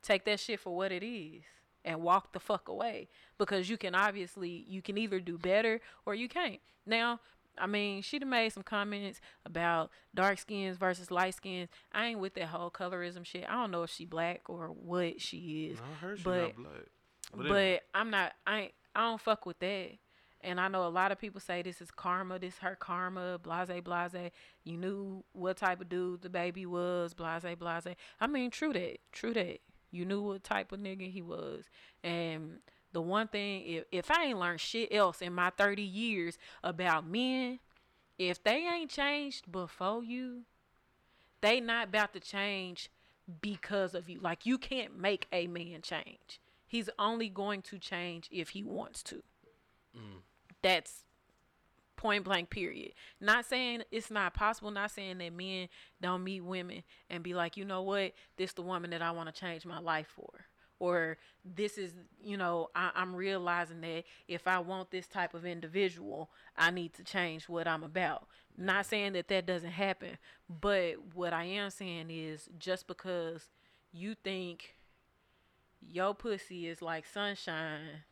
take that shit for what it is and walk the fuck away. Because you can obviously you can either do better or you can't. Now, I mean, she'd have made some comments about dark skins versus light skins. I ain't with that whole colorism shit. I don't know if she black or what she is. I heard she but- not black. But, I'm not. I ain't, I don't fuck with that. And I know a lot of people say this is karma. This her karma. Blase, blase. You knew what type of dude DaBaby was. Blase, blase. I mean, true that. True that. You knew what type of nigga he was. And the one thing, if if I ain't learned shit else in my 30 years about men, if they ain't changed before you, they not about to change because of you. Like you can't make a man change. He's only going to change if he wants to. Mm. That's point blank period. Not saying it's not possible, not saying that men don't meet women and be like, you know what, this the woman that I want to change my life for. Or this is, you know, I, I'm realizing that if I want this type of individual, I need to change what I'm about. Not saying that that doesn't happen, but what I am saying is just because you think your pussy is like sunshine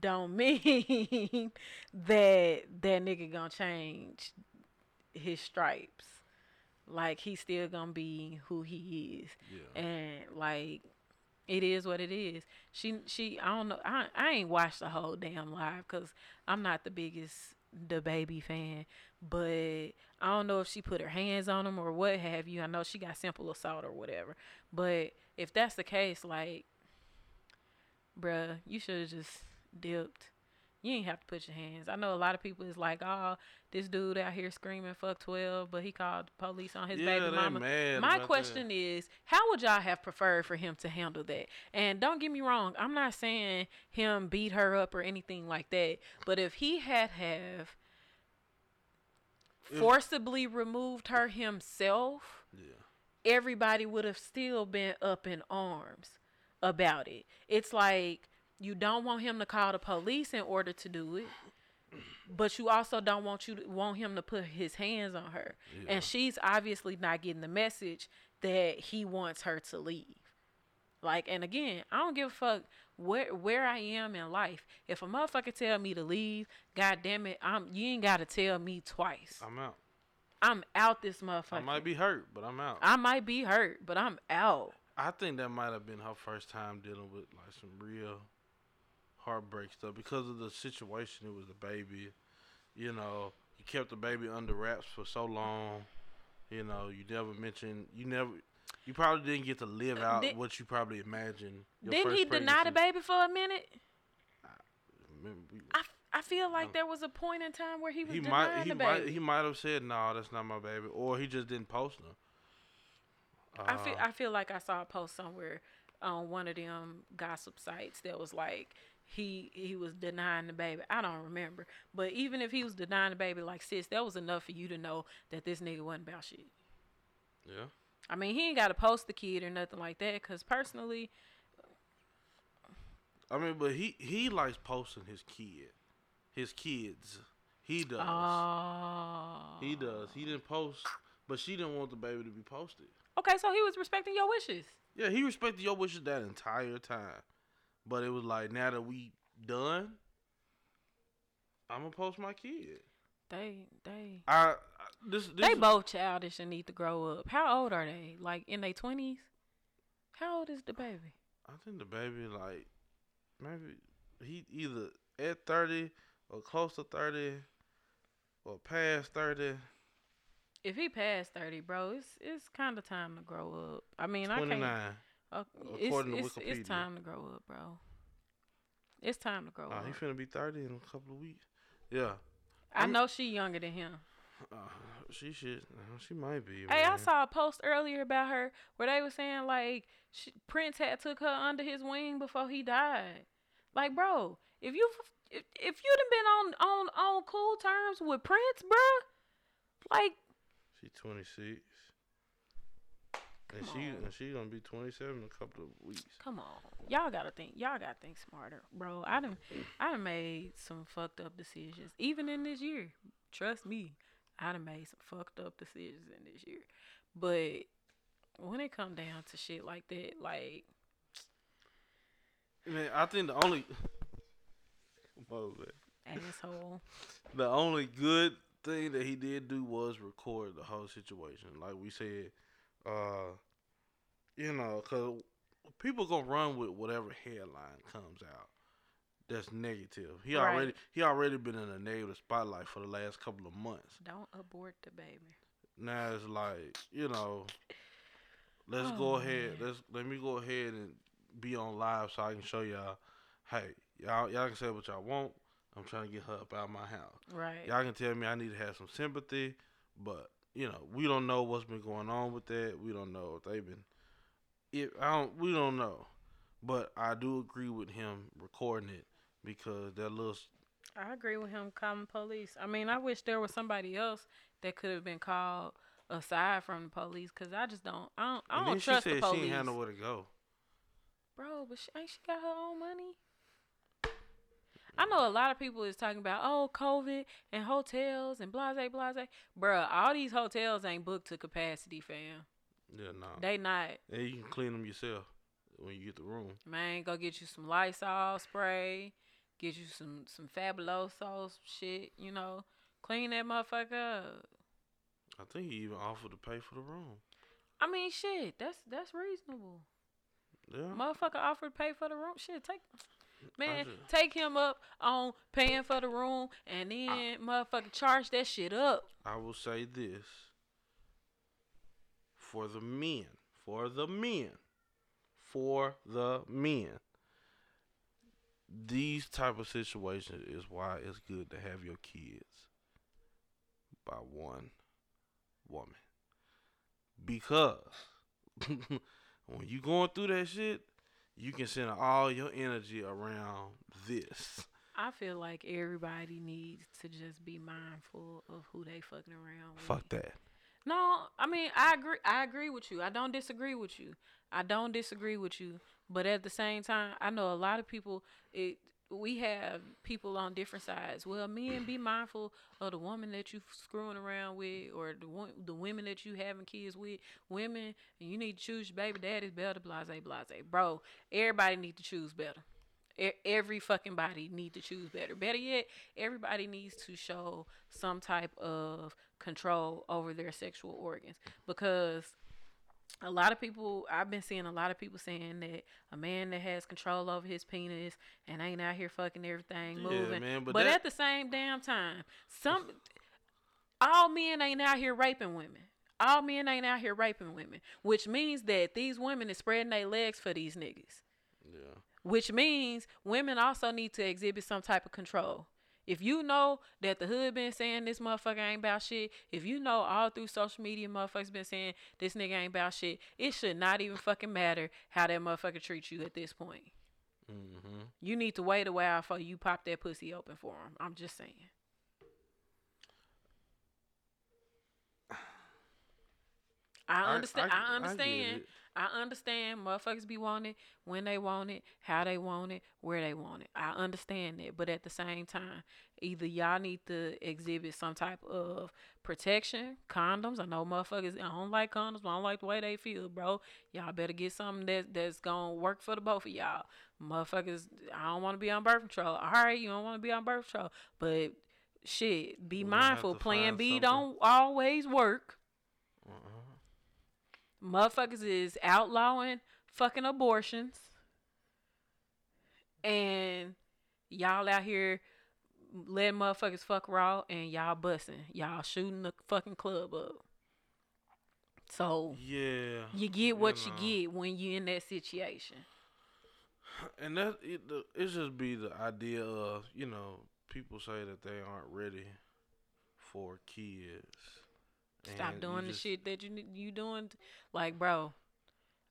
don't [LAUGHS] mean that that nigga gonna change his stripes. Like he's still gonna be who he is. yeah. And like it is what it is. She she I don't know. I I ain't watched the whole damn live cuz I'm not the biggest DaBaby fan, but I don't know if she put her hands on him or what have you. I know she got simple assault or whatever. But if that's the case, like, bruh, you should have just dipped. You ain't have to put your hands. I know a lot of people is like, oh, this dude out here screaming fuck twelve, but he called the police on his yeah, baby mama. My question is, how would y'all have preferred for him to handle that? And don't get me wrong, I'm not saying him beat her up or anything like that, but if he had have forcibly removed her himself. Yeah. everybody would have still been up in arms about it. It's like you don't want him to call the police in order to do it, but you also don't want you to want him to put his hands on her. Yeah. And she's obviously not getting the message that he wants her to leave. Like, and again, I don't give a fuck where where I am in life. If a motherfucker tell me to leave, god damn it, I'm you ain't gotta tell me twice. I'm out. I'm out this motherfucker. I might be hurt, but I'm out. I might be hurt, but I'm out. I think that might have been her first time dealing with like some real heartbreak stuff because of the situation. It was the baby, you know. You kept the baby under wraps for so long. You know, you never mentioned. You never. You probably didn't get to live out Did- what you probably imagined. Didn't he deny the baby for a minute? I, I, feel like there was a point in time where he was He denying might. He the might. baby. He might have said, "No, that's not my baby," or he just didn't post them. I feel Uh, I feel like I saw a post somewhere on one of them gossip sites that was like he he was denying the baby. I don't remember, but even if he was denying the baby, like sis, that was enough for you to know that this nigga wasn't about shit. yeah. I mean, he ain't got to post the kid or nothing like that. Cause personally, I mean, but he he likes posting his kid, his kids. He does. oh, He does. He didn't post, but she didn't want the baby to be posted. Okay, so he was respecting your wishes. Yeah, he respected your wishes that entire time, but it was like now that we done, I'm gonna post my kid. They, they, I, I this this they is- both childish and need to grow up. How old are they? Like in their twenties? How old is DaBaby? I think DaBaby like maybe he either at thirty or close to thirty or past thirty. If he past thirty, bro, it's it's kind of time to grow up. I mean, I can't. Uh, it's, according to it's, Wikipedia. it's time to grow up, bro. It's time to grow Oh, up. he finna be thirty in a couple of weeks. Yeah. I I'm- know she younger than him. Uh, she should. uh, She might be. Hey, I saw a post earlier about her where they were saying like she, Prince had took her under his wing before he died. Like, bro, if you if, if you'd have been on on on cool terms with Prince, bro, like, She twenty six. And she on. and she gonna be twenty seven in a couple of weeks. come on, y'all gotta think, y'all gotta think smarter, bro. I done I done made some fucked up decisions, even in this year. Trust me, I done made some fucked up decisions in this year, but when it come down to shit like that, like. Man, I think the only on. Asshole. the only good thing that he did do was record the whole situation. Like we said, uh, you know, cause people gonna run with whatever headline comes out. That's negative. He Right. already he already been in a negative spotlight for the last couple of months. Don't abort the baby. Now it's like you know, let's Oh, go ahead. man. Let's let me go ahead and be on live so I can show y'all. Hey, y'all y'all can say what y'all want. I'm trying to get her up out of my house. Right. Y'all can tell me I need to have some sympathy, but you know we don't know what's been going on with that. We don't know if they've been. If I don't, we don't know, but I do agree with him recording it because that little. I agree with him calling police. I mean, I wish there was somebody else that could have been called aside from the police because I just don't. I don't. I and don't then trust she said the police, she had nowhere to go. bro. But she, ain't she got her own money? I know a lot of people is talking about oh COVID and hotels and blase blase, Bruh, All these hotels ain't booked to capacity, fam. Yeah, no. They not. and you can clean them yourself when you get the room. Man, go get you some Lysol spray, get you some some Fabuloso shit, you know, clean that motherfucker up. I think he even offered to pay for the room. I mean, shit, that's that's reasonable. Yeah. Motherfucker offered to pay for the room. Shit, take man, just- take him up on paying for the room, and then motherfucker charge that shit up. I will say this for the men, for the men, for the men. These type of situations is why it's good to have your kids by one woman. Because [LAUGHS] when you going through that shit, you can send all your energy around this. I feel like everybody needs to just be mindful of who they fucking around with. Fuck that. No, I mean I agree. I agree with you. I don't disagree with you. I don't disagree with you. But at the same time, I know a lot of people. It we have people on different sides. Well, men, be mindful of the woman that you screwing around with, or the the women that you having kids with. Women, you need to choose your baby daddy's better. Blase, blase, bro. Everybody need to choose better. Every fucking body need to choose better. Better yet, everybody needs to show some type of control over their sexual organs because a lot of people I've been seeing a lot of people saying that a man that has control over his penis and ain't out here fucking everything Yeah, moving. man, but but that- at the same damn time, some all men ain't out here raping women. All men ain't out here raping women, which means that these women is spreading their legs for these niggas Yeah. which means women also need to exhibit some type of control. If you know that the hood been saying this motherfucker ain't about shit, if you know all through social media motherfuckers been saying this nigga ain't about shit, it should not even fucking matter how that motherfucker treats you at this point. Mm-hmm. You need to wait a while before you pop that pussy open for him. I'm just saying. I understand. I, get understand. it. I understand motherfuckers be wanting when they want it, how they want it, where they want it. I understand that. But at the same time, either y'all need to exhibit some type of protection, condoms. I know motherfuckers I don't like condoms, but I don't like the way they feel, bro. Y'all better get something that that's gonna work for the both of y'all. Motherfuckers, I don't wanna be on birth control. Alright, you don't wanna be on birth control. But shit, be have mindful. Plan B something. don't always work. Motherfuckers is outlawing fucking abortions. And y'all out here letting motherfuckers fuck raw and y'all busting. Y'all shooting the fucking club up. So Yeah. you get what you, know. get when you in that situation. And that it, the, it just be the idea of you know people say that they aren't ready for kids. Stop doing the just- shit that you you doing. Like, bro,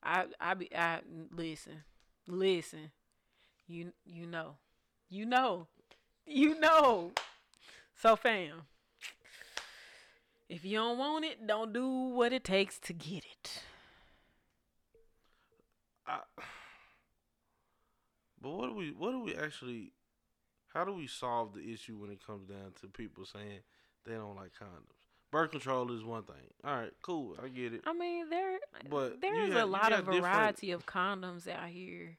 I I be I listen, listen. You you know, you know, you know. So, fam, if you don't want it, don't do what it takes to get it. I, but what do we what do we actually how do we solve the issue when it comes down to people saying they don't like condoms? Birth control is one thing. All right, cool, I get it. I mean, there But there you is got- a lot of different- variety of condoms out here.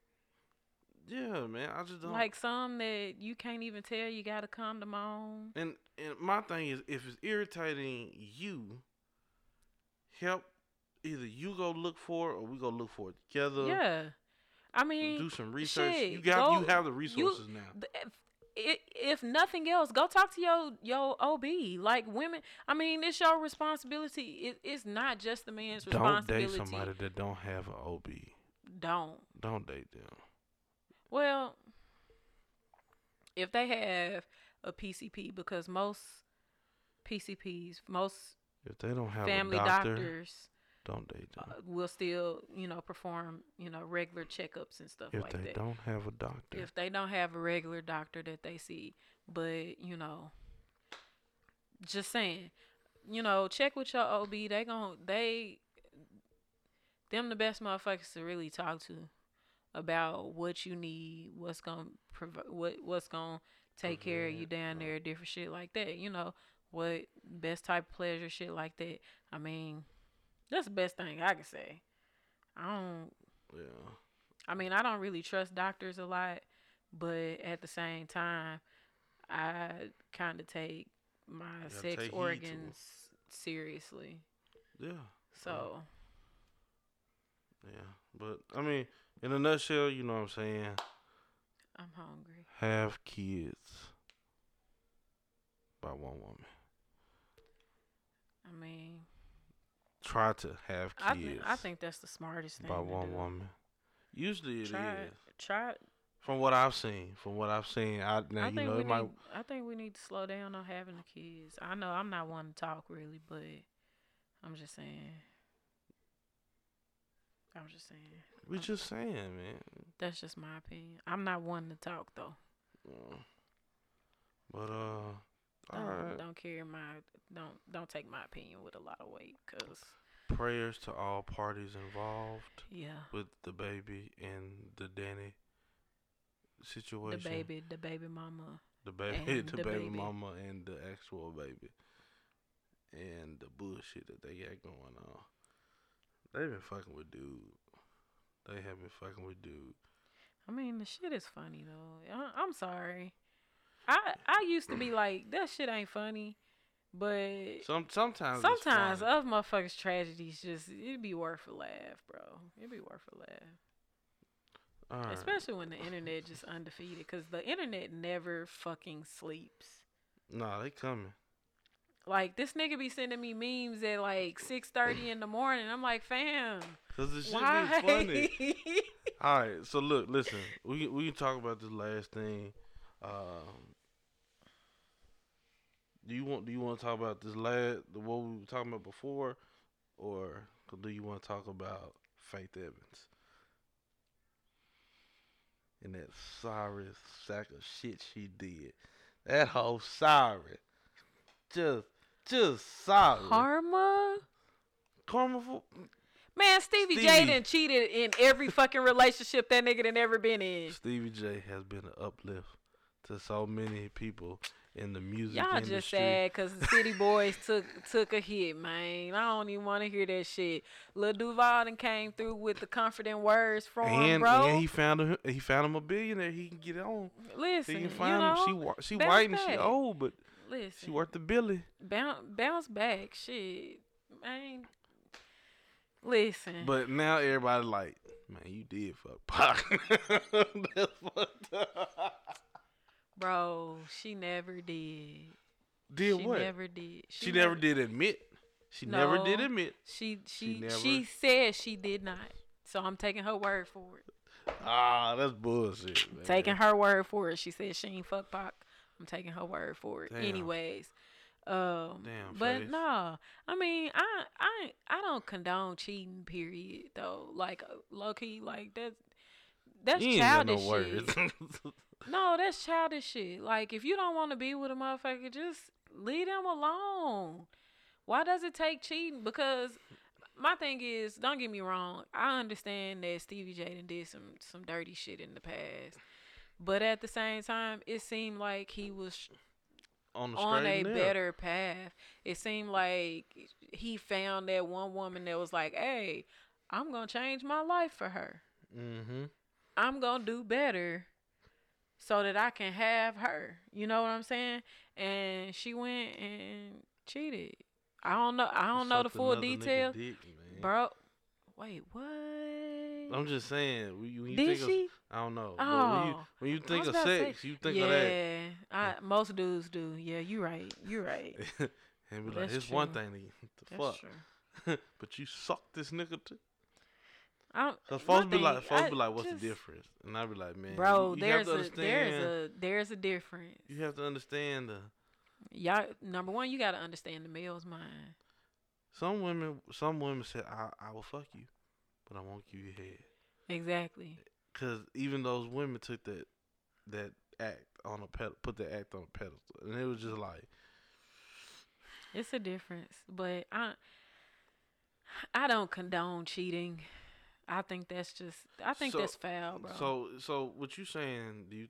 Yeah, man, I just don't Like some that you can't even tell you got a condom on. And and my thing is, if it's irritating you, help either you go look for it or we go look for it together. Yeah. I mean, do some research. shit, you got you have the resources now. th- if, if nothing else, go talk to your your OB. Like women, I mean, it's your responsibility. It, it's not just the man's Don't responsibility. date somebody that don't have an OB. Don't. Don't date them. Well, if they have a PCP, because most PCPs, most If they don't have family a doctor, doctors don't date them. uh, will still, you know, perform, you know, regular checkups and stuff if like that. If they don't have a doctor, if they don't have a regular doctor that they see. But, you know, just saying, you know, check with your OB. They gon' they them the best motherfuckers to really talk to about what you need, what's gonna prov- what what's gonna take care of you down there, different shit like that. You know, what best type of pleasure, shit like that. I mean, that's the best thing I can say. I don't yeah, I mean, I don't really trust doctors a lot, but at the same time, I kind of take my sex take heed to 'em. organs seriously. yeah, So, yeah. But I mean, in a nutshell, you know what I'm saying. I'm hungry. Have kids by one woman. I mean, Try to have I, kids th- I think that's the smartest thing by one do. woman. Usually it is. Try, it- try. From what I've seen, from what I've seen, I now I you think know we it might. need. I think we need to slow down on having the kids. I know I'm not one to talk really, but I'm just saying. I'm just saying. We just saying, man. That's just my opinion. I'm not one to talk though. Yeah. But uh, Don't, right. don't carry my don't don't take my opinion with a lot of weight, cause Prayers to all parties involved yeah, with DaBaby and the Dani situation. the baby, the baby mama, the baby, [LAUGHS] the, the baby, baby. mama, and the actual baby, and the bullshit that they got going on. They been fucking with dude. They have been fucking with dude. I mean, the shit is funny though. I, I'm sorry. I I used to be like that shit ain't funny, but Some sometimes sometimes other motherfuckers' tragedies just it'd be worth a laugh, bro. It'd be worth a laugh, right. especially when the internet just undefeated, cause the internet never fucking sleeps. Nah, they coming. Like this nigga be sending me memes at like six thirty in the morning. I'm like, fam, Cause the shit why? be funny. [LAUGHS] All right, so look, listen. We we can talk about this last thing. Um, do you want do you want to talk about this lad the what we were talking about before, or do you want to talk about Faith Evans and that sorry sack of shit she did? That whole sorry, just just sorry, Karma? karma for Man, Stevie, J Stevie. done cheated in every fucking relationship that nigga done ever been in. Stevie J has been an uplift to so many people in the music Y'all industry. just sad because the City Boys took took a hit, man. I don't even want to hear that shit. Lil Duval done came through with the comforting words from him, and, bro. and he found him. He found him a billionaire. He can get on. Listen, He can you know, him. She she white and she old, but listen, she worth the billy. bounce bounce back, shit, man. Listen, But now everybody like, man, you did fuck Pac. [LAUGHS] That's fucked up. Bro, she never did. Did she what? never did. she never did admit. She never did admit. She She she she, said she did not. So I'm taking her word for it. Ah, that's bullshit. Man. Taking her word for it. She said she ain't fuck Pac. I'm taking her word for it. Damn. Anyways. Um Damn but face. no. I mean, I I I don't condone cheating period though. Like uh, low key like that's that's You ain't got childish no words. shit. [LAUGHS] No, that's childish shit. Like if you don't want to be with a motherfucker, just leave them alone. Why does it take cheating? Because my thing is, don't get me wrong. I understand that Stevie J done did some some dirty shit in the past, but at the same time, it seemed like he was on on a better path. It seemed like he found that one woman that was like, "Hey, I'm gonna change my life for her." Mm-hmm. I'm gonna do better so that I can have her. You know what I'm saying? And she went and cheated. I don't know. I don't know the full details, bro. Wait, what? I'm just saying. When you, when you Did think of, she? I don't know. Oh, when you when you think of to say- sex, you think yeah, of that. I, most dudes do. Yeah, you're right. You're right. [LAUGHS] and be like, it's one thing to what the That's fuck. true. [LAUGHS] but you suck this nigga too. I don't, Cause folks be like, folks I be like, what's just- the difference? And I be like, man, bro? you, you there's have to a there's a there's a difference. you have to understand the Y'all, number one, you gotta understand the male's mind. some women. Some women said, I I will fuck you, but I won't give you head. Exactly. Cause even those women took that that act on a pedal, put the act on a pedestal, and it was just like, It's a difference, but I I don't condone cheating. I think that's just I think So- that's foul, bro. so so what you saying? Do you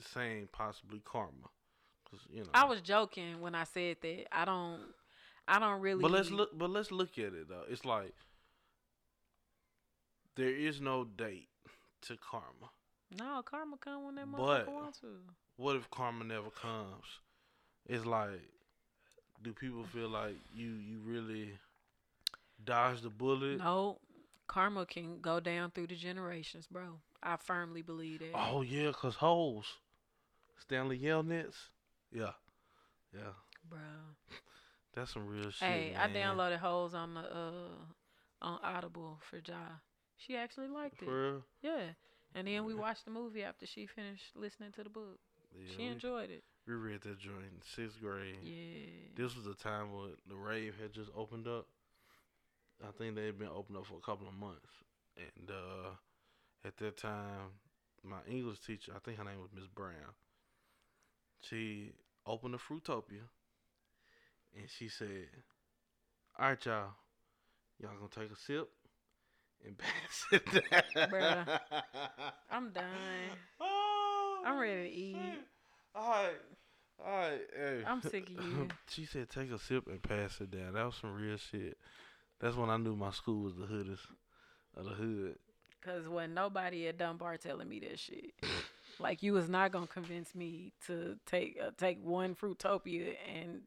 saying possibly karma? Cause you know. I was joking when I said that. I don't I don't really But let's look. But let's look at it though. It's like there is no date to karma. No, karma come when that motherfucker want to. What if karma never comes? It's like, do people feel like you you really dodged the bullet? No, karma can go down through the generations, bro. I firmly believe that. Oh yeah, cause Holes, Stanley Yelnats. Yeah, yeah, bro. that's some real shit. Hey, I downloaded Holes on the uh on Audible for Ja. She actually liked it. For real? Yeah. And then we watched the movie after she finished listening to the book. Yeah, she enjoyed it. We read that joint in sixth grade. Yeah. This was the time when the rave had just opened up. I think they had been open up for a couple of months, and uh, at that time, my English teacher, I think her name was Miss Brown, she opened a Fruitopia, and she said, "All right, y'all, y'all gonna take a sip and [LAUGHS] pass it down." Bruh. I'm done. Oh, I'm ready to eat. All right. All right, hey. I'm sick of you. [LAUGHS] she said, "Take a sip and pass it down." That was some real shit. That's when I knew my school was the hoodest of the hood. Cause when nobody at Dunbar telling me that shit, like you was not gonna convince me to take uh, take one Fruitopia and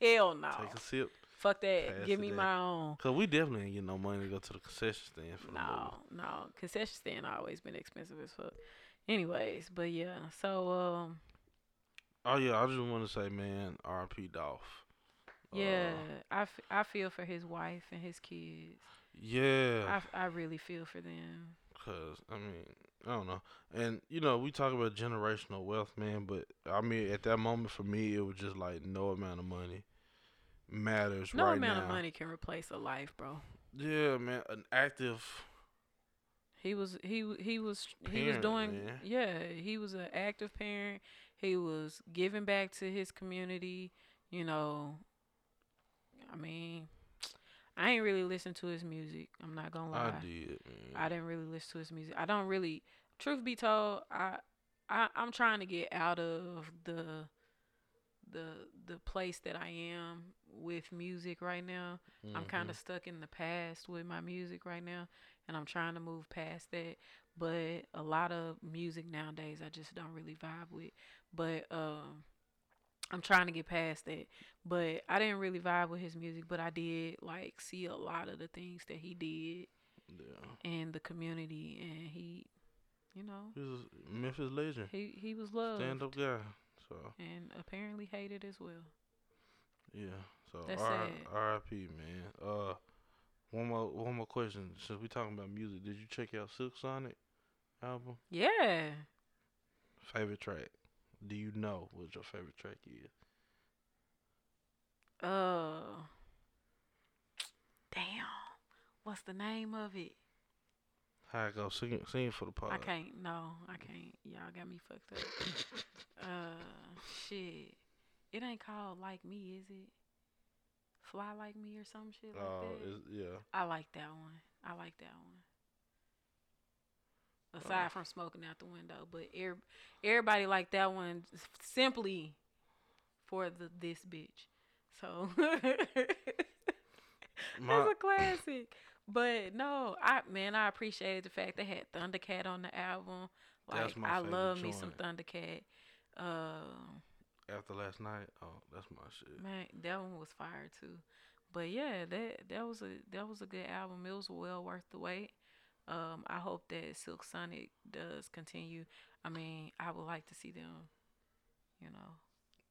hell no, Take a sip, fuck that. pass Give me down. my own. cause we definitely ain't get no money to go to the concession stand for No, no, concession stand always been expensive as fuck. Anyways, but yeah, so um, Oh yeah, I just want to say, man, R.P. Dolph. Yeah, Uh, I, f- I feel for his wife and his kids. yeah. I, f- I really feel for them. Cause I mean, I don't know, and you know, we talk about generational wealth, man. But I mean, at that moment for me, it was just like no amount of money matters No right amount now. of money can replace a life, bro. Yeah, man, an active. He was he he was he was doing man. yeah he was an active parent. He was giving back to his community. You know, I mean, I ain't really listened to his music. I'm not gonna lie. I did, man. I didn't really listen to his music. I don't really. Truth be told, I, I I'm trying to get out of the, the the place that I am with music right now. I'm kind of stuck in the past with my music right now, and I'm trying to move past that. But a lot of music nowadays, I just don't really vibe with. But um, I'm trying to get past that. But I didn't really vibe with his music, but I did like see a lot of the things that he did yeah. in the community, and he, you know, He was a Memphis legend, he he was loved stand up guy. So and apparently hated as well. yeah. So That's R- R.I.P. Man. Uh, one more one more question. Since we're talking about music, did you check out Silk Sonic album? Yeah, Favorite track? Do you know what your favorite track is? Uh, damn. What's the name of it? How it go? Sing sing for the pod. I can't. No, I can't. Y'all got me fucked up. [LAUGHS] uh, shit. It ain't called Like Me, is it? Fly Like Me or some shit like Oh, that. yeah. I like that one. I like that one. Aside from smoking out the window, but er- everybody like that one simply for the this bitch. So [LAUGHS] it's a classic. But no, I man, I appreciated the fact they had Thundercat on the album. Like That's my I love me some. Thundercat. Uh, after last night, oh, that's my shit. man, that one was fire too. But yeah, that that was a that was a good album. It was well worth the wait. Um, I hope that Silk Sonic does continue. I mean, I would like to see them, you know,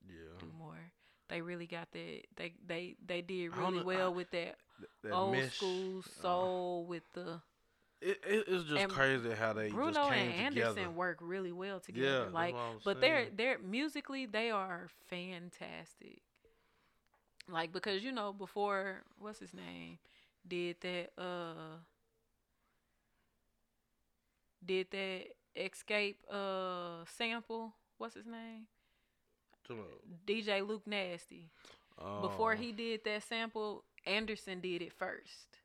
Yeah. do more. They really got that. They they they did really know- well I- with that, that old mesh, school uh, soul with the It, it, it's just and crazy how they Bruno just came and Anderson together. work really well yeah, together. that's like, but they're they're musically they are fantastic. Like because you know before what's his name did that uh did that escape uh sample what's his name DJ Luke Nasty Oh. before oh, he did that sample, Anderson did it first.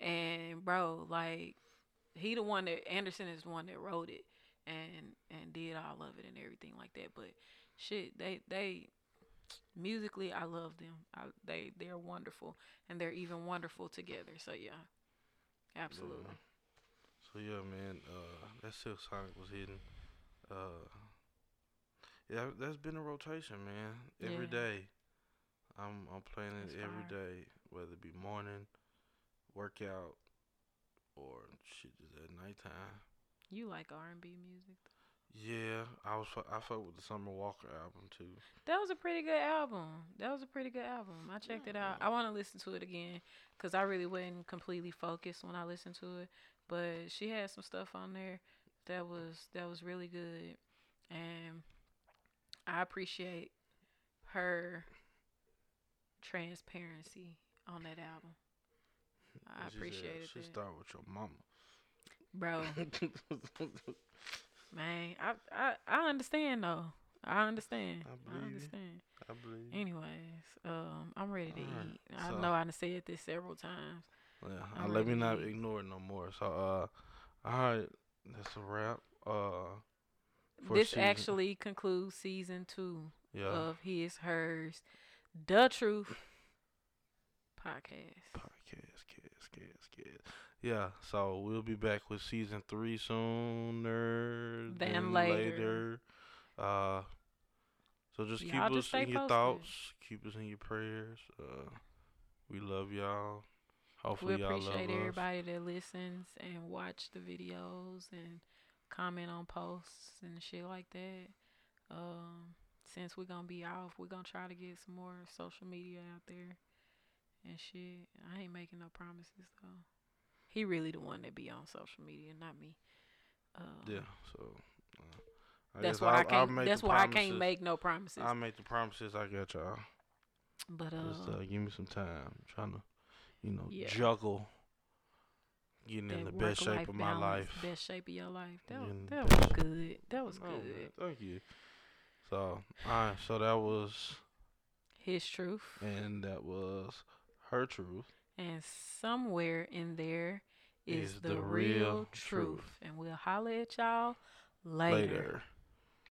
And bro, like he the one that Anderson is the one that wrote it and and did all of it and everything like that. But shit, they they musically I love them. I, they they're wonderful and they're even wonderful together. So yeah. Absolutely. So yeah, man, uh, that Silk Sonic was hitting. Uh, yeah, that's been a rotation, man. Every Yeah. day, I'm I'm playing it That's every fire. day, whether it be morning, workout, or shit just at nighttime. You like R and B music. Yeah, I was I fuck with the Summer Walker album too. That was a pretty good album. That was a pretty good album. I checked it out. I want to listen to it again because I really wasn't completely focused when I listened to it. But she had some stuff on there that was that was really good, and I appreciate her transparency on that album. I And she said, appreciated She that, start with your mama. bro. [LAUGHS] Man, I, I I understand though. I understand. I I, believe you. understand. I believe. Anyways, um, I'm ready to eat. I so- know I done said this several times. Yeah, uh, let me not ignore it no more. So, uh, all right, that's a wrap. Uh, this season- actually concludes season two yeah, of his, hers, the truth podcast. podcast, cast, cast, cast. Yeah, so we'll be back with season three sooner Than than, later. later. Uh, so just keep Y'all us just stay in your thoughts. Keep us in your prayers. Uh, we love y'all. We Hopefully love appreciate us. everybody that listens and watch the videos and comment on posts and shit like that. Um, since we're gonna be off, we're gonna try to get some more social media out there and shit. I ain't making no promises though. He really the one that be on social media, not me. Um, Yeah, so. Uh, I That's why I I'll- I'll can't. make That's why I can't make no promises. I'll make the promises I got y'all. but uh, Just uh, give me some time. I'm trying to, you know, yeah. juggle getting in the best shape of my balance, life. best shape of your life. That was, that was good. That was Oh, good. thank you. So, alright, so that was, His truth. and that was her truth. And somewhere in there is, Is the, the real real truth. truth. And we'll holler at y'all later. later.